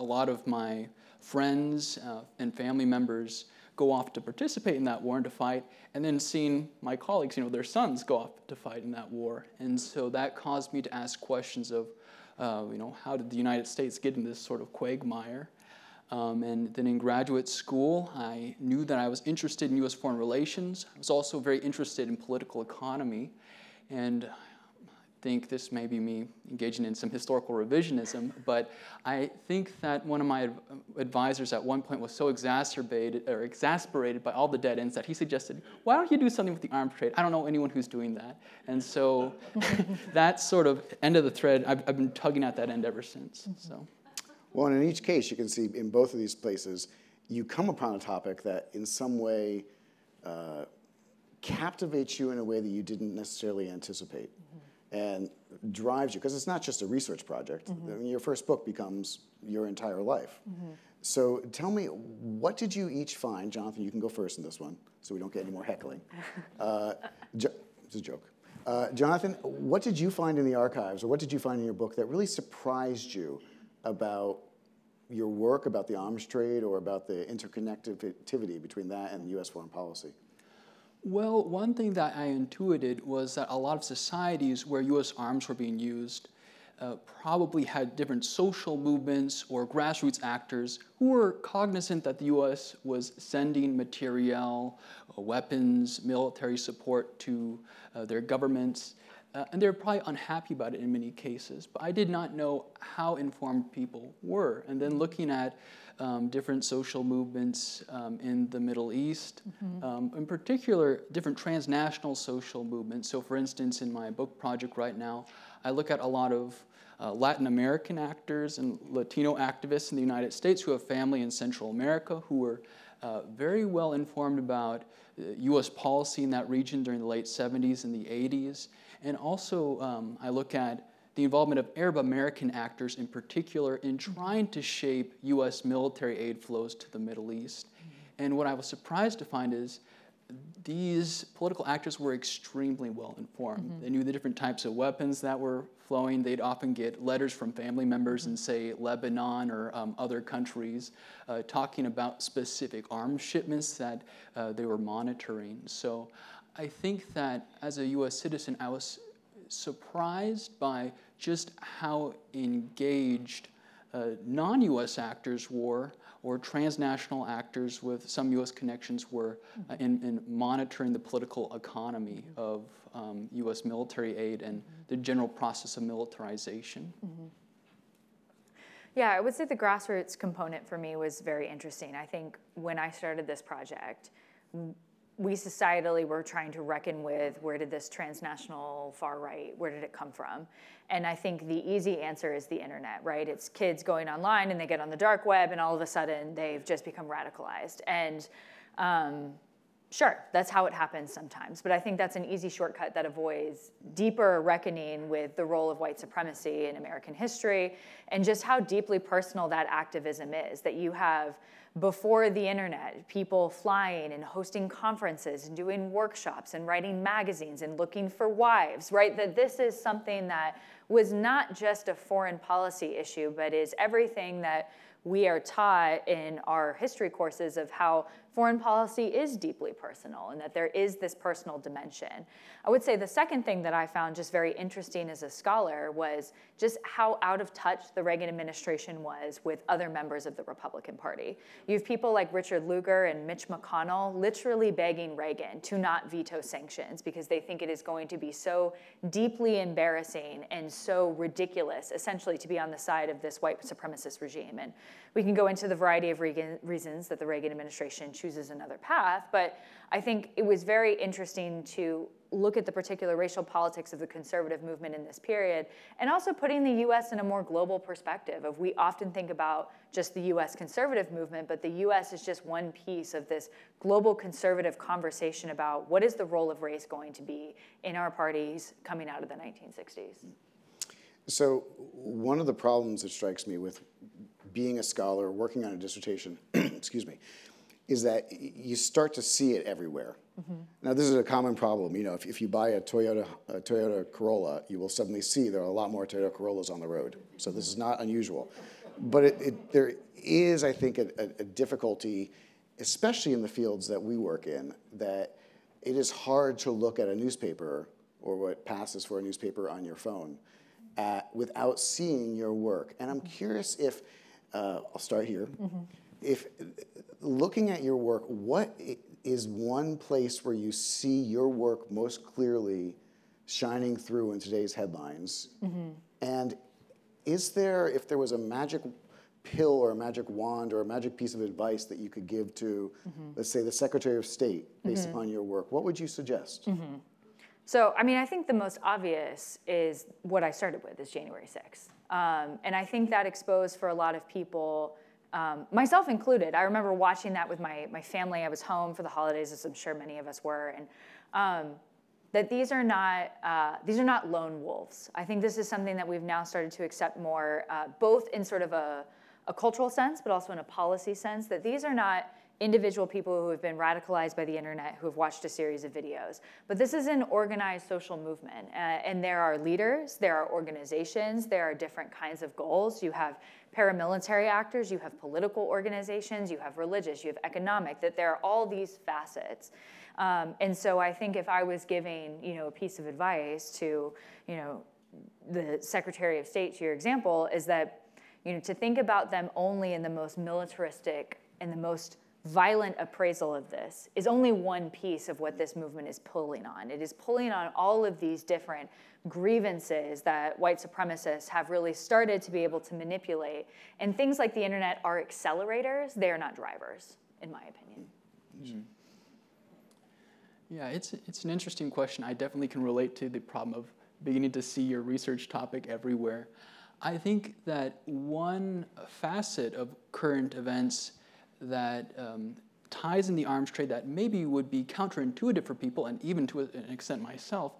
a lot of my friends uh, and family members go off to participate in that war and to fight, and then seeing my colleagues, you know, their sons go off to fight in that war. And so that caused me to ask questions of, uh, you know, how did the United States get in this sort of quagmire? Um, and then in graduate school, I knew that I was interested in US foreign relations. I was also very interested in political economy. And think this may be me engaging in some historical revisionism, but I think that one of my advisors at one point was so exacerbated or exasperated by all the dead ends that he suggested, "Why don't you do something with the arms trade? I don't know anyone who's doing that." And so [LAUGHS] that sort of end of the thread, I've, I've been tugging at that end ever since. So. Well, and in each case, you can see in both of these places, you come upon a topic that in some way uh, captivates you in a way that you didn't necessarily anticipate and drives you, because it's not just a research project. I mean, your first book becomes your entire life. So tell me, what did you each find? Jonathan, you can go first in this one, so we don't get any more heckling. [LAUGHS] Uh, jo- it's a joke. Uh, Jonathan, what did you find in the archives, or what did you find in your book that really surprised you about your work, about the arms trade, or about the interconnectivity between that and U.S. foreign policy? Well, one thing that I intuited was that a lot of societies where US arms were being used uh, probably had different social movements or grassroots actors who were cognizant that the US was sending materiel, uh, weapons, military support to uh, their governments. Uh, and they were probably unhappy about it in many cases. But I did not know how informed people were. And then looking at um, different social movements um, in the Middle East, um, in particular, different transnational social movements. So, for instance, in my book project right now, I look at a lot of uh, Latin American actors and Latino activists in the United States who have family in Central America who were uh, very well informed about uh, US policy in that region during the late 70s and the 80s. And also, um, I look at the involvement of Arab American actors in particular in trying to shape US military aid flows to the Middle East. And what I was surprised to find is these political actors were extremely well informed. They knew the different types of weapons that were flowing. They'd often get letters from family members in, say, Lebanon or um, other countries uh, talking about specific arms shipments that uh, they were monitoring. So I think that as a US citizen, I was surprised by just how engaged uh, non US actors were, or transnational actors with some US connections were uh, in, in monitoring the political economy of um, US military aid and the general process of militarization. Yeah, I would say the grassroots component for me was very interesting. I think when I started this project, we societally were trying to reckon with where did this transnational far right, where did it come from? And I think the easy answer is the internet, right? It's kids going online and they get on the dark web and all of a sudden they've just become radicalized. And um, Sure, that's how it happens sometimes. But I think that's an easy shortcut that avoids deeper reckoning with the role of white supremacy in American history and just how deeply personal that activism is. That you have, before the internet, people flying and hosting conferences and doing workshops and writing magazines and looking for wives, right? That this is something that was not just a foreign policy issue, but is everything that we are taught in our history courses of how foreign policy is deeply personal and that there is this personal dimension. I would say the second thing that I found just very interesting as a scholar was just how out of touch the Reagan administration was with other members of the Republican Party. You have people like Richard Lugar and Mitch McConnell literally begging Reagan to not veto sanctions because they think it is going to be so deeply embarrassing and so ridiculous, essentially, to be on the side of this white supremacist regime. And we can go into the variety of reasons that the Reagan administration chooses another path, but I think it was very interesting to look at the particular racial politics of the conservative movement in this period, and also putting the US in a more global perspective of we often think about just the US conservative movement, but the US is just one piece of this global conservative conversation about what is the role of race going to be in our parties coming out of the 1960s. So one of the problems that strikes me with being a scholar, working on a dissertation, [CLEARS THROAT] excuse me, is that you start to see it everywhere. Mm-hmm. Now, this is a common problem. You know, if, if you buy a Toyota, a Toyota Corolla, you will suddenly see there are a lot more Toyota Corollas on the road. So this is not unusual. But it, it, there is, I think, a, a difficulty, especially in the fields that we work in, that it is hard to look at a newspaper or what passes for a newspaper on your phone at, without seeing your work. And I'm curious if, uh, I'll start here. Mm-hmm. If looking at your work, what is one place where you see your work most clearly shining through in today's headlines? Mm-hmm. And is there, if there was a magic pill or a magic wand or a magic piece of advice that you could give to, mm-hmm. let's say, the Secretary of State based mm-hmm. upon your work, what would you suggest? Mm-hmm. So, I mean, I think the most obvious is what I started with is January 6th. Um, and I think that exposed for a lot of people um, myself included. I remember watching that with my, my family. I was home for the holidays, as I'm sure many of us were, and um, that these are not uh, these are not lone wolves. I think this is something that we've now started to accept more, uh, both in sort of a, a cultural sense, but also in a policy sense. That these are not individual people who have been radicalized by the internet who have watched a series of videos. But this is an organized social movement, uh, and there are leaders, there are organizations, there are different kinds of goals. You have paramilitary actors, you have political organizations, you have religious, you have economic, that there are all these facets. Um, and so I think if I was giving, you know, a piece of advice to, you know, the Secretary of State, to your example, is that, you know, to think about them only in the most militaristic and the most violent appraisal of this is only one piece of what this movement is pulling on. It is pulling on all of these different grievances that white supremacists have really started to be able to manipulate. And things like the internet are accelerators, they are not drivers, in my opinion. Mm-hmm. Yeah, it's, it's an interesting question. I definitely can relate to the problem of beginning to see your research topic everywhere. I think that one facet of current events that um, ties in the arms trade that maybe would be counterintuitive for people, and even to an extent myself,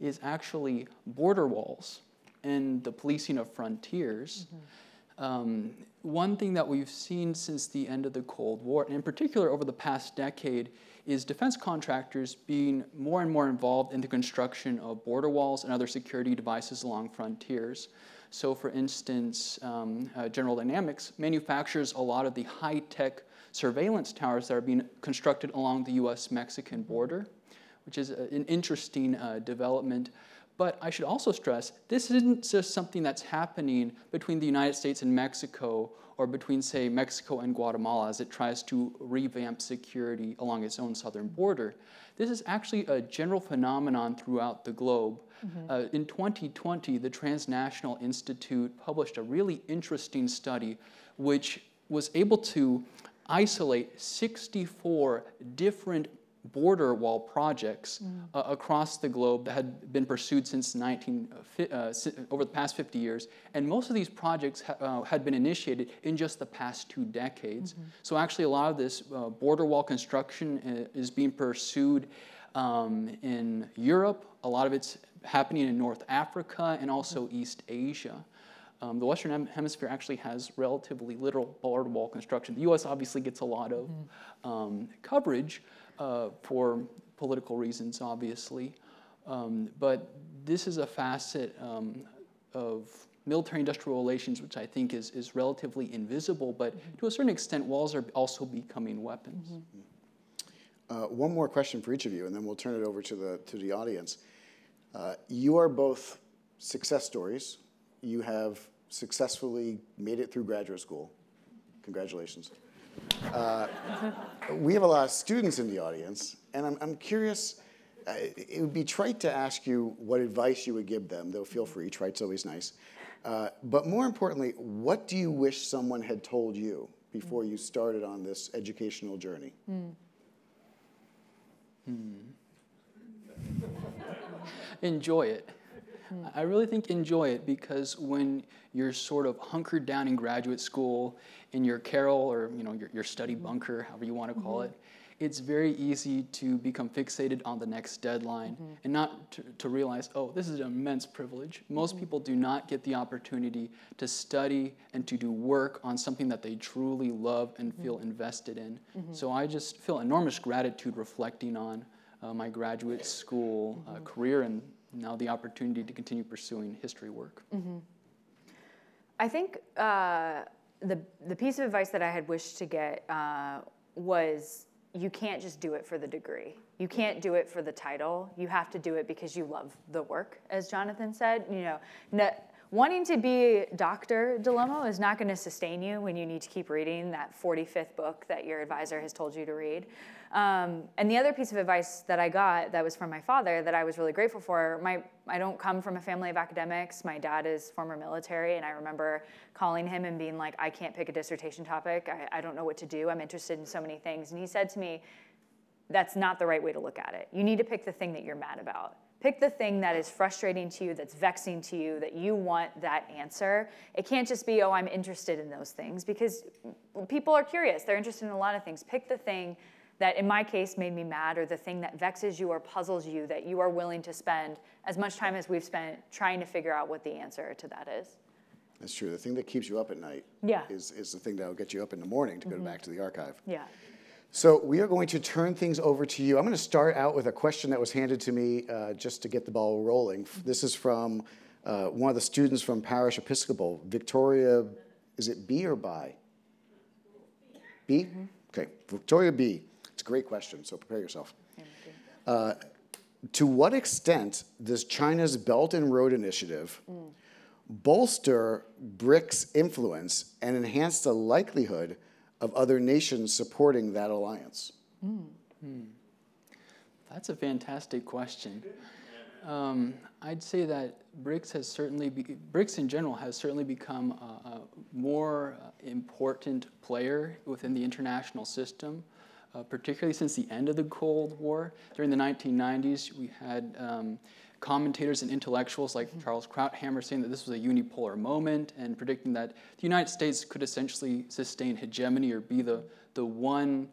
is actually border walls and the policing of frontiers. Mm-hmm. Um, one thing that we've seen since the end of the Cold War, and in particular over the past decade, is defense contractors being more and more involved in the construction of border walls and other security devices along frontiers. So, for instance, um, uh, General Dynamics manufactures a lot of the high tech surveillance towers that are being constructed along the US Mexican border, which is an interesting uh, development. But I should also stress this isn't just something that's happening between the United States and Mexico or between, say, Mexico and Guatemala as it tries to revamp security along its own southern border. This is actually a general phenomenon throughout the globe. Mm-hmm. Uh, in 2020, the Transnational Institute published a really interesting study which was able to isolate 64 different border wall projects mm. uh, across the globe that had been pursued since 19, uh, uh over the past 50 years. And most of these projects ha- uh, had been initiated in just the past two decades. Mm-hmm. So actually a lot of this uh, border wall construction uh, is being pursued um, in Europe. A lot of it's happening in North Africa and also mm-hmm. East Asia. Um, the Western Hemisphere actually has relatively little border wall construction. The U.S. obviously gets a lot of mm-hmm. um, coverage uh, for political reasons, obviously, um, but this is a facet um, of military-industrial relations which I think is, is relatively invisible, but mm-hmm. to a certain extent, walls are also becoming weapons. Mm-hmm. Uh, one more question for each of you, and then we'll turn it over to the, to the audience. Uh, you are both success stories you have successfully made it through graduate school. Congratulations. Uh, we have a lot of students in the audience, and I'm, I'm curious. Uh, it would be trite to ask you what advice you would give them, though feel free, trite's always nice. Uh, but more importantly, what do you wish someone had told you before you started on this educational journey? [LAUGHS] enjoy it. Hmm. I really think enjoy it because when you're sort of hunkered down in graduate school in your carrel or you know your, your study mm-hmm. bunker, however you want to call mm-hmm. it, it's very easy to become fixated on the next deadline mm-hmm. and not to, to realize, oh, this is an immense privilege. Most people do not get the opportunity to study and to do work on something that they truly love and feel invested in. So I just feel enormous gratitude reflecting on uh, my graduate school uh, career and now the opportunity to continue pursuing history work. I think uh, the the piece of advice that I had wished to get uh, was you can't just do it for the degree. You can't do it for the title. You have to do it because you love the work, as Jonathan said. You know, no, wanting to be Dr. Dell'Omo is not going to sustain you when you need to keep reading that 45th book that your advisor has told you to read. Um, and the other piece of advice that I got that was from my father that I was really grateful for. My I don't come from a family of academics. My dad is former military, and I remember calling him and being like, "I can't pick a dissertation topic. I, I don't know what to do. I'm interested in so many things." And he said to me, "That's not the right way to look at it. You need to pick the thing that you're mad about." Pick the thing that is frustrating to you, that's vexing to you, that you want that answer. It can't just be, oh, I'm interested in those things, because people are curious. They're interested in a lot of things. Pick the thing that, in my case, made me mad, or the thing that vexes you or puzzles you that you are willing to spend as much time as we've spent trying to figure out what the answer to that is. That's true. The thing that keeps you up at night Yeah. is, is the thing that will get you up in the morning to go back to the archive. Yeah. So we are going to turn things over to you. I'm going to start out with a question that was handed to me uh, just to get the ball rolling. This is from uh, one of the students from Parish Episcopal, Victoria. Is it B or by? B. Okay, Victoria B. It's a great question. So prepare yourself. Uh, to what extent does China's Belt and Road Initiative bolster BRICS' influence and enhance the likelihood of other nations supporting that alliance? That's a fantastic question. Um, I'd say that BRICS has certainly, be, BRICS in general has certainly become a, a more uh, important player within the international system, uh, particularly since the end of the Cold War. During the 1990s, we had um, commentators and intellectuals like Charles Krauthammer saying that this was a unipolar moment and predicting that the United States could essentially sustain hegemony or be the, the one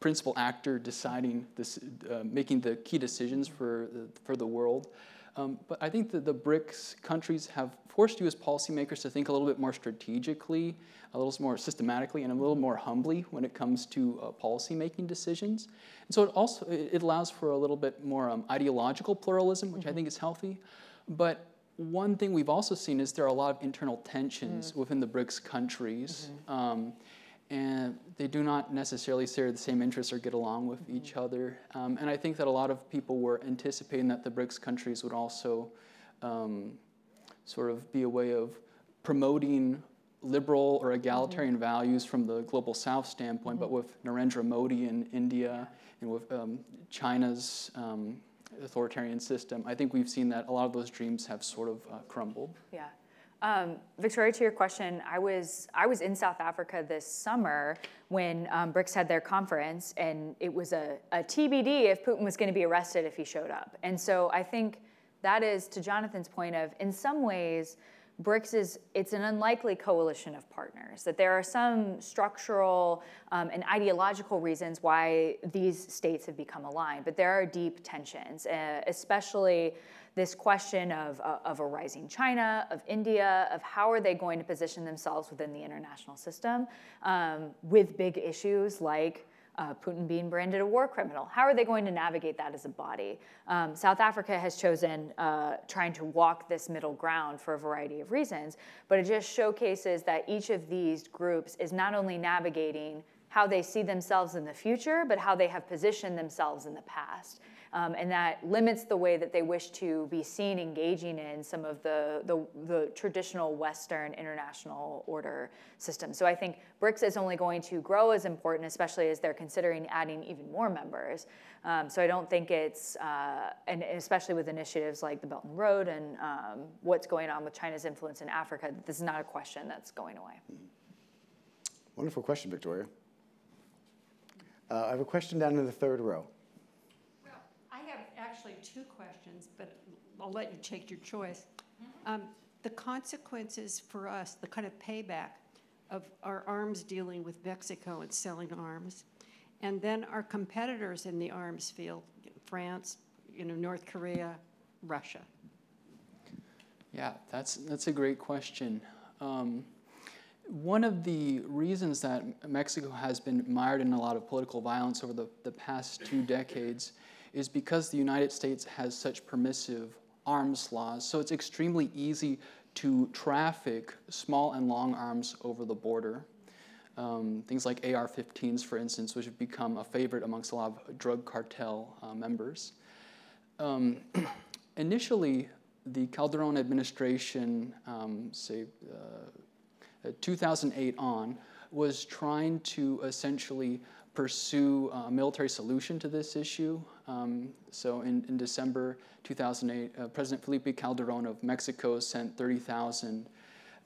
principal actor deciding this, uh, making the key decisions for the, for the world. Um, but I think that the BRICS countries have forced you as policymakers to think a little bit more strategically, a little more systematically, and a little more humbly when it comes to uh, policymaking decisions. And so it also it allows for a little bit more um, ideological pluralism, which I think is healthy. But one thing we've also seen is there are a lot of internal tensions within the BRICS countries. Um, and they do not necessarily share the same interests or get along with each other. Um, and I think that a lot of people were anticipating that the BRICS countries would also um, sort of be a way of promoting liberal or egalitarian values from the global south standpoint, but with Narendra Modi in India and with um, China's um, authoritarian system, I think we've seen that a lot of those dreams have sort of uh, crumbled. Yeah. Um, Victoria, to your question, I was I was in South Africa this summer when um, BRICS had their conference, and it was a, a TBD if Putin was going to be arrested if he showed up. And so I think that is to Jonathan's point of, in some ways, BRICS is it's an unlikely coalition of partners. That there are some structural um, and ideological reasons why these states have become aligned, but there are deep tensions, uh, especially this question of, uh, of a rising China, of India, of how are they going to position themselves within the international system um, with big issues like uh, Putin being branded a war criminal. How are they going to navigate that as a body? Um, South Africa has chosen uh, trying to walk this middle ground for a variety of reasons, but it just showcases that each of these groups is not only navigating how they see themselves in the future, but how they have positioned themselves in the past. Um, and that limits the way that they wish to be seen engaging in some of the, the, the, traditional Western international order systems. So I think BRICS is only going to grow as important, especially as they're considering adding even more members. Um, so I don't think it's, uh, and especially with initiatives like the Belt and Road and um, what's going on with China's influence in Africa, this is not a question that's going away. Wonderful question, Victoria. Uh, I have a question down in the third row. Well, I have actually two questions, but I'll let you take your choice. Um, the consequences for us, the kind of payback of our arms dealing with Mexico and selling arms, and then our competitors in the arms field, France, you know, North Korea, Russia. Yeah, that's, that's a great question. Um, one of the reasons that Mexico has been mired in a lot of political violence over the, the past two decades is because the United States has such permissive arms laws. So it's extremely easy to traffic small and long arms over the border. Um, things like AR 15s, for instance, which have become a favorite amongst a lot of drug cartel uh, members. Um, [CLEARS THROAT] initially, the Calderon administration, um, say, uh, uh, 2008 on, was trying to essentially pursue a military solution to this issue. Um, so in, in, December 2008, uh, President Felipe Calderon of Mexico sent 30,000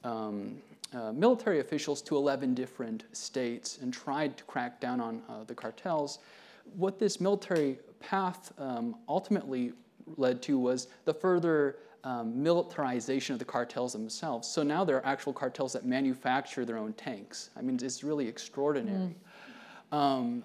um, uh, military officials to 11 different states and tried to crack down on uh, the cartels. What this military path um, ultimately led to was the further um, militarization of the cartels themselves. So now there are actual cartels that manufacture their own tanks. I mean, it's really extraordinary. Mm. Um,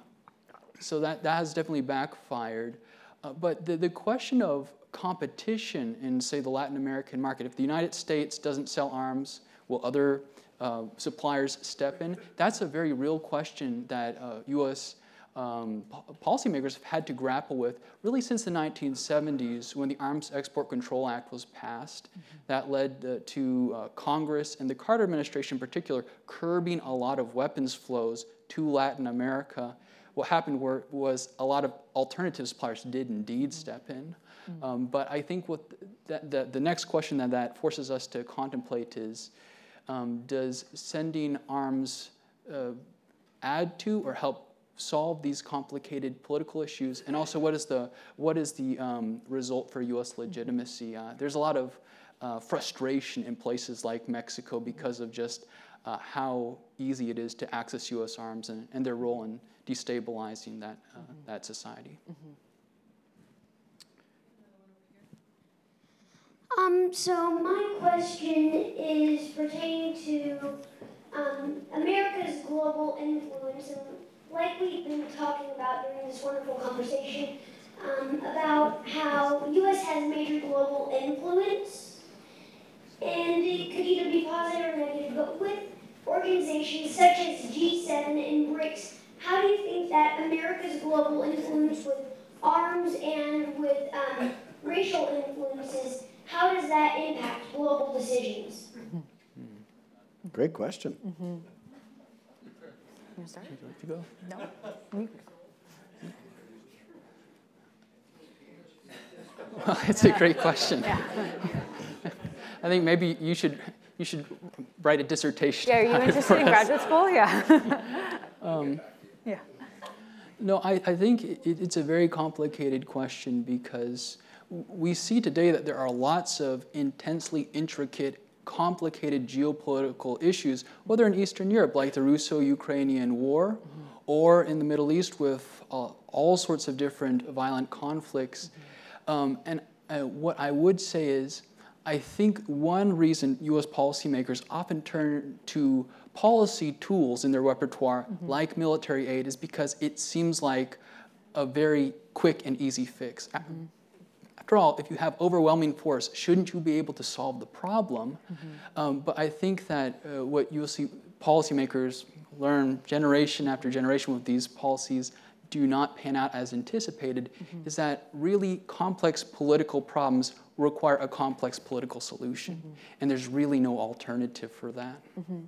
so that, that has definitely backfired. Uh, but the, the question of competition in, say, the Latin American market, if the United States doesn't sell arms, will other uh, suppliers step in? That's a very real question that uh, U.S um, policymakers have had to grapple with really since the 1970s when the Arms Export Control Act was passed. Mm-hmm. That led uh, to uh, Congress and the Carter administration in particular curbing a lot of weapons flows to Latin America. What happened were, was a lot of alternative suppliers did indeed mm-hmm. step in. Mm-hmm. Um, but I think what the, the, the, next question that that forces us to contemplate is um, does sending arms uh, add to or help solve these complicated political issues? And also, what is the, what is the um, result for US legitimacy? Uh, there's a lot of uh, frustration in places like Mexico because of just uh, how easy it is to access US arms and, and their role in destabilizing that, mm-hmm. that society. Mm-hmm. Um, so my question is pertaining to um, America's global influence and like we've been talking about during this wonderful conversation, um, about how U.S. has major global influence, and it could either be positive or negative, but with organizations such as G7 and BRICS, how do you think that America's global influence with arms and with um, racial influences, how does that impact global decisions? Great question. Mm-hmm start? Would you like to go? No. Well, [LAUGHS] it's a great question. Yeah. [LAUGHS] I think maybe you should you should write a dissertation. Yeah, are you [LAUGHS] interested in graduate school? Yeah. um, yeah. No, I, I think it, it's a very complicated question because we see today that there are lots of intensely intricate complicated geopolitical issues, whether in Eastern Europe, like the Russo Ukrainian war, mm-hmm. or in the Middle East with uh, all sorts of different violent conflicts. Mm-hmm. Um, and uh, what I would say is, I think one reason US policymakers often turn to policy tools in their repertoire, mm-hmm. like military aid, is because it seems like a very quick and easy fix. After all, if you have overwhelming force, shouldn't you be able to solve the problem? Mm-hmm. Um, but I think that uh, what you'll see policymakers learn generation after generation with these policies do not pan out as anticipated mm-hmm. is that really complex political problems require a complex political solution. Mm-hmm. And there's really no alternative for that. Mm-hmm.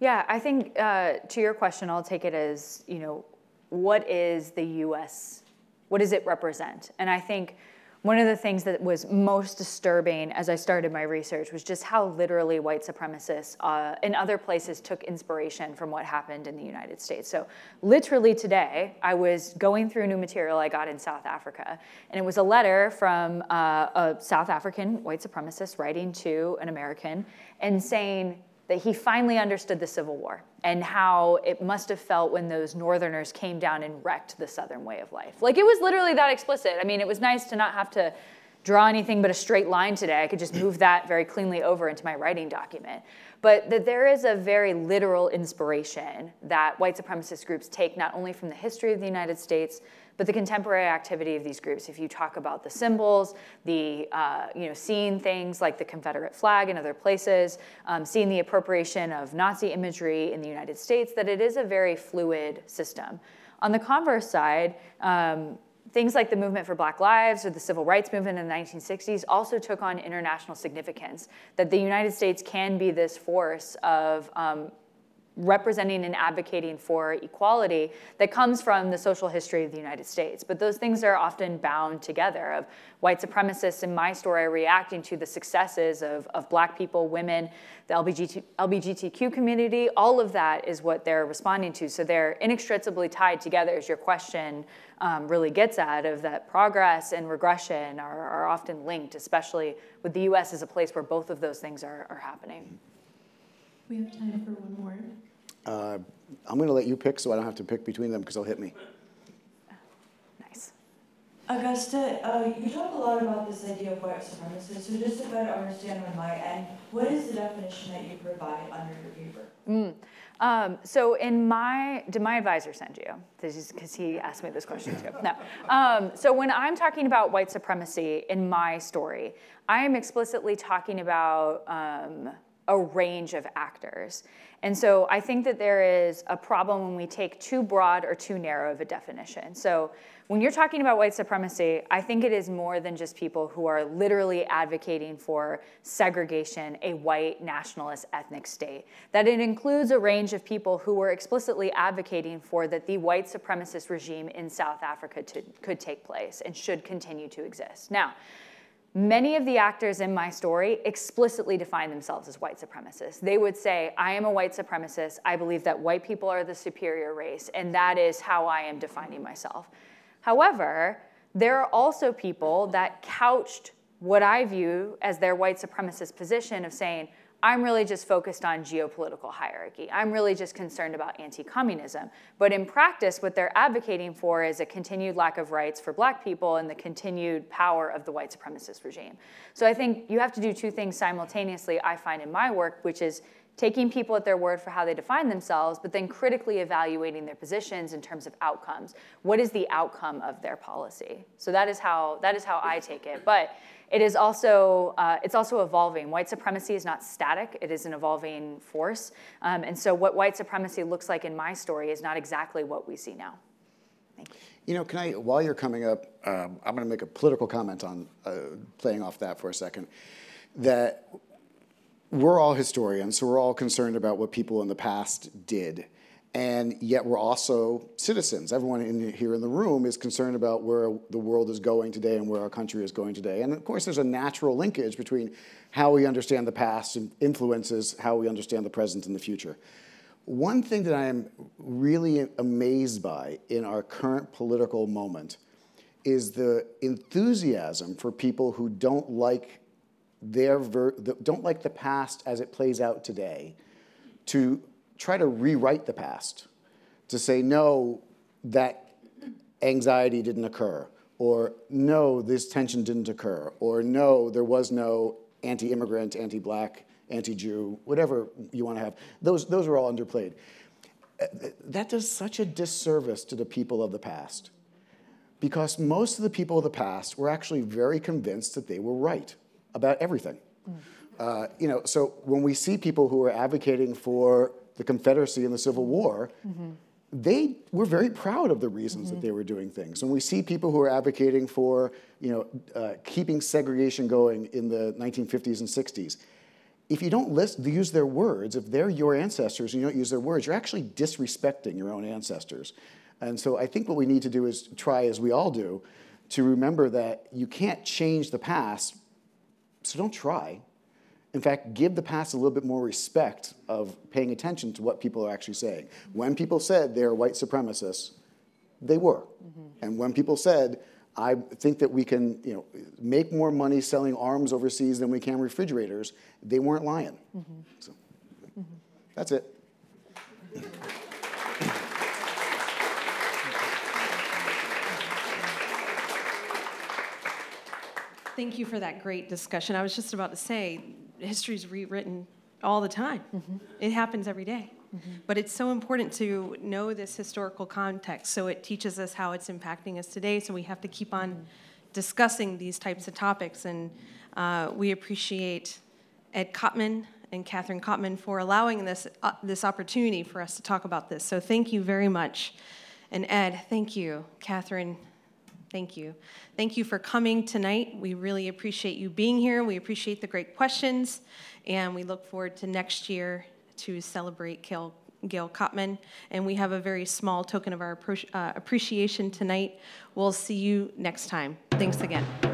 Yeah, I think uh, to your question, I'll take it as you know, what is the U.S. What does it represent? And I think one of the things that was most disturbing as I started my research was just how literally white supremacists uh, in other places took inspiration from what happened in the United States. So, literally today, I was going through new material I got in South Africa, and it was a letter from uh, a South African white supremacist writing to an American and saying, that he finally understood the Civil War and how it must have felt when those Northerners came down and wrecked the Southern way of life. Like it was literally that explicit. I mean, it was nice to not have to draw anything but a straight line today. I could just move that very cleanly over into my writing document. But that there is a very literal inspiration that white supremacist groups take not only from the history of the United States, but the contemporary activity of these groups, if you talk about the symbols, the uh, you know seeing things like the Confederate flag in other places, um, seeing the appropriation of Nazi imagery in the United States, that it is a very fluid system. On the converse side, um, things like the movement for Black Lives or the civil rights movement in the 1960s also took on international significance. That the United States can be this force of um, representing and advocating for equality that comes from the social history of the United States. But those things are often bound together of white supremacists in my story are reacting to the successes of, of black people, women, the LGBT, LGBTQ community. All of that is what they're responding to. So they're inextricably tied together as your question um, really gets at of that progress and regression are, are often linked, especially with the US as a place where both of those things are, are happening. We have time for one more. Uh, I'm going to let you pick so I don't have to pick between them because they'll hit me. Nice. Augusta, uh, you talk a lot about this idea of white supremacy, so just to better understand on my end, what is the definition that you provide under your paper? Mm. Um, so in my, did my advisor send you? Because he asked me this question too. No. Um, so when I'm talking about white supremacy in my story, I am explicitly talking about um, a range of actors. And so I think that there is a problem when we take too broad or too narrow of a definition. So when you're talking about white supremacy, I think it is more than just people who are literally advocating for segregation, a white nationalist ethnic state. That it includes a range of people who were explicitly advocating for that the white supremacist regime in South Africa to, could take place and should continue to exist. Now, Many of the actors in my story explicitly define themselves as white supremacists. They would say, I am a white supremacist. I believe that white people are the superior race, and that is how I am defining myself. However, there are also people that couched what I view as their white supremacist position of saying, I'm really just focused on geopolitical hierarchy. I'm really just concerned about anti communism. But in practice, what they're advocating for is a continued lack of rights for black people and the continued power of the white supremacist regime. So I think you have to do two things simultaneously, I find in my work, which is taking people at their word for how they define themselves, but then critically evaluating their positions in terms of outcomes. What is the outcome of their policy? So that is how, that is how I take it. But it is also, uh, it's also evolving. White supremacy is not static, it is an evolving force. Um, and so what white supremacy looks like in my story is not exactly what we see now. Thank you. You know, can I, while you're coming up, um, I'm going to make a political comment on uh, playing off that for a second. That we're all historians, so we're all concerned about what people in the past did and yet we're also citizens. Everyone in here in the room is concerned about where the world is going today and where our country is going today. And of course, there's a natural linkage between how we understand the past and influences how we understand the present and the future. One thing that I am really amazed by in our current political moment is the enthusiasm for people who don't like their don't like the past as it plays out today to try to rewrite the past, to say, no, that anxiety didn't occur, or no, this tension didn't occur, or no, there was no anti immigrant, anti black, anti Jew, whatever you want to have. Those, those are all underplayed. That does such a disservice to the people of the past because most of the people of the past were actually very convinced that they were right about everything. Mm. Uh, you know, so when we see people who are advocating for the Confederacy and the Civil War, mm-hmm. they were very proud of the reasons mm-hmm. that they were doing things. When we see people who are advocating for, you know, uh, keeping segregation going in the 1950s and 60s, if you don't list, use their words, if they're your ancestors and you don't use their words, you're actually disrespecting your own ancestors. And so I think what we need to do is try, as we all do, to remember that you can't change the past, so don't try. In fact, give the past a little bit more respect of paying attention to what people are actually saying. When people said they're white supremacists, they were. Mm-hmm. And when people said, I think that we can, you know, make more money selling arms overseas than we can refrigerators, they weren't lying. Mm-hmm. So, mm-hmm. That's it. Thank you for that great discussion. I was just about to say, history's rewritten all the time. It happens every day. But it's so important to know this historical context, so it teaches us how it's impacting us today, so we have to keep on discussing these types of topics. And uh, we appreciate Ed Koppman and Catherine Koppman for allowing this, uh, this opportunity for us to talk about this. So thank you very much. And Ed, thank you. Catherine, Thank you. Thank you for coming tonight. We really appreciate you being here. We appreciate the great questions, and we look forward to next year to celebrate Gail, Gail Koppman. And we have a very small token of our uh, appreciation tonight. We'll see you next time. Thanks again.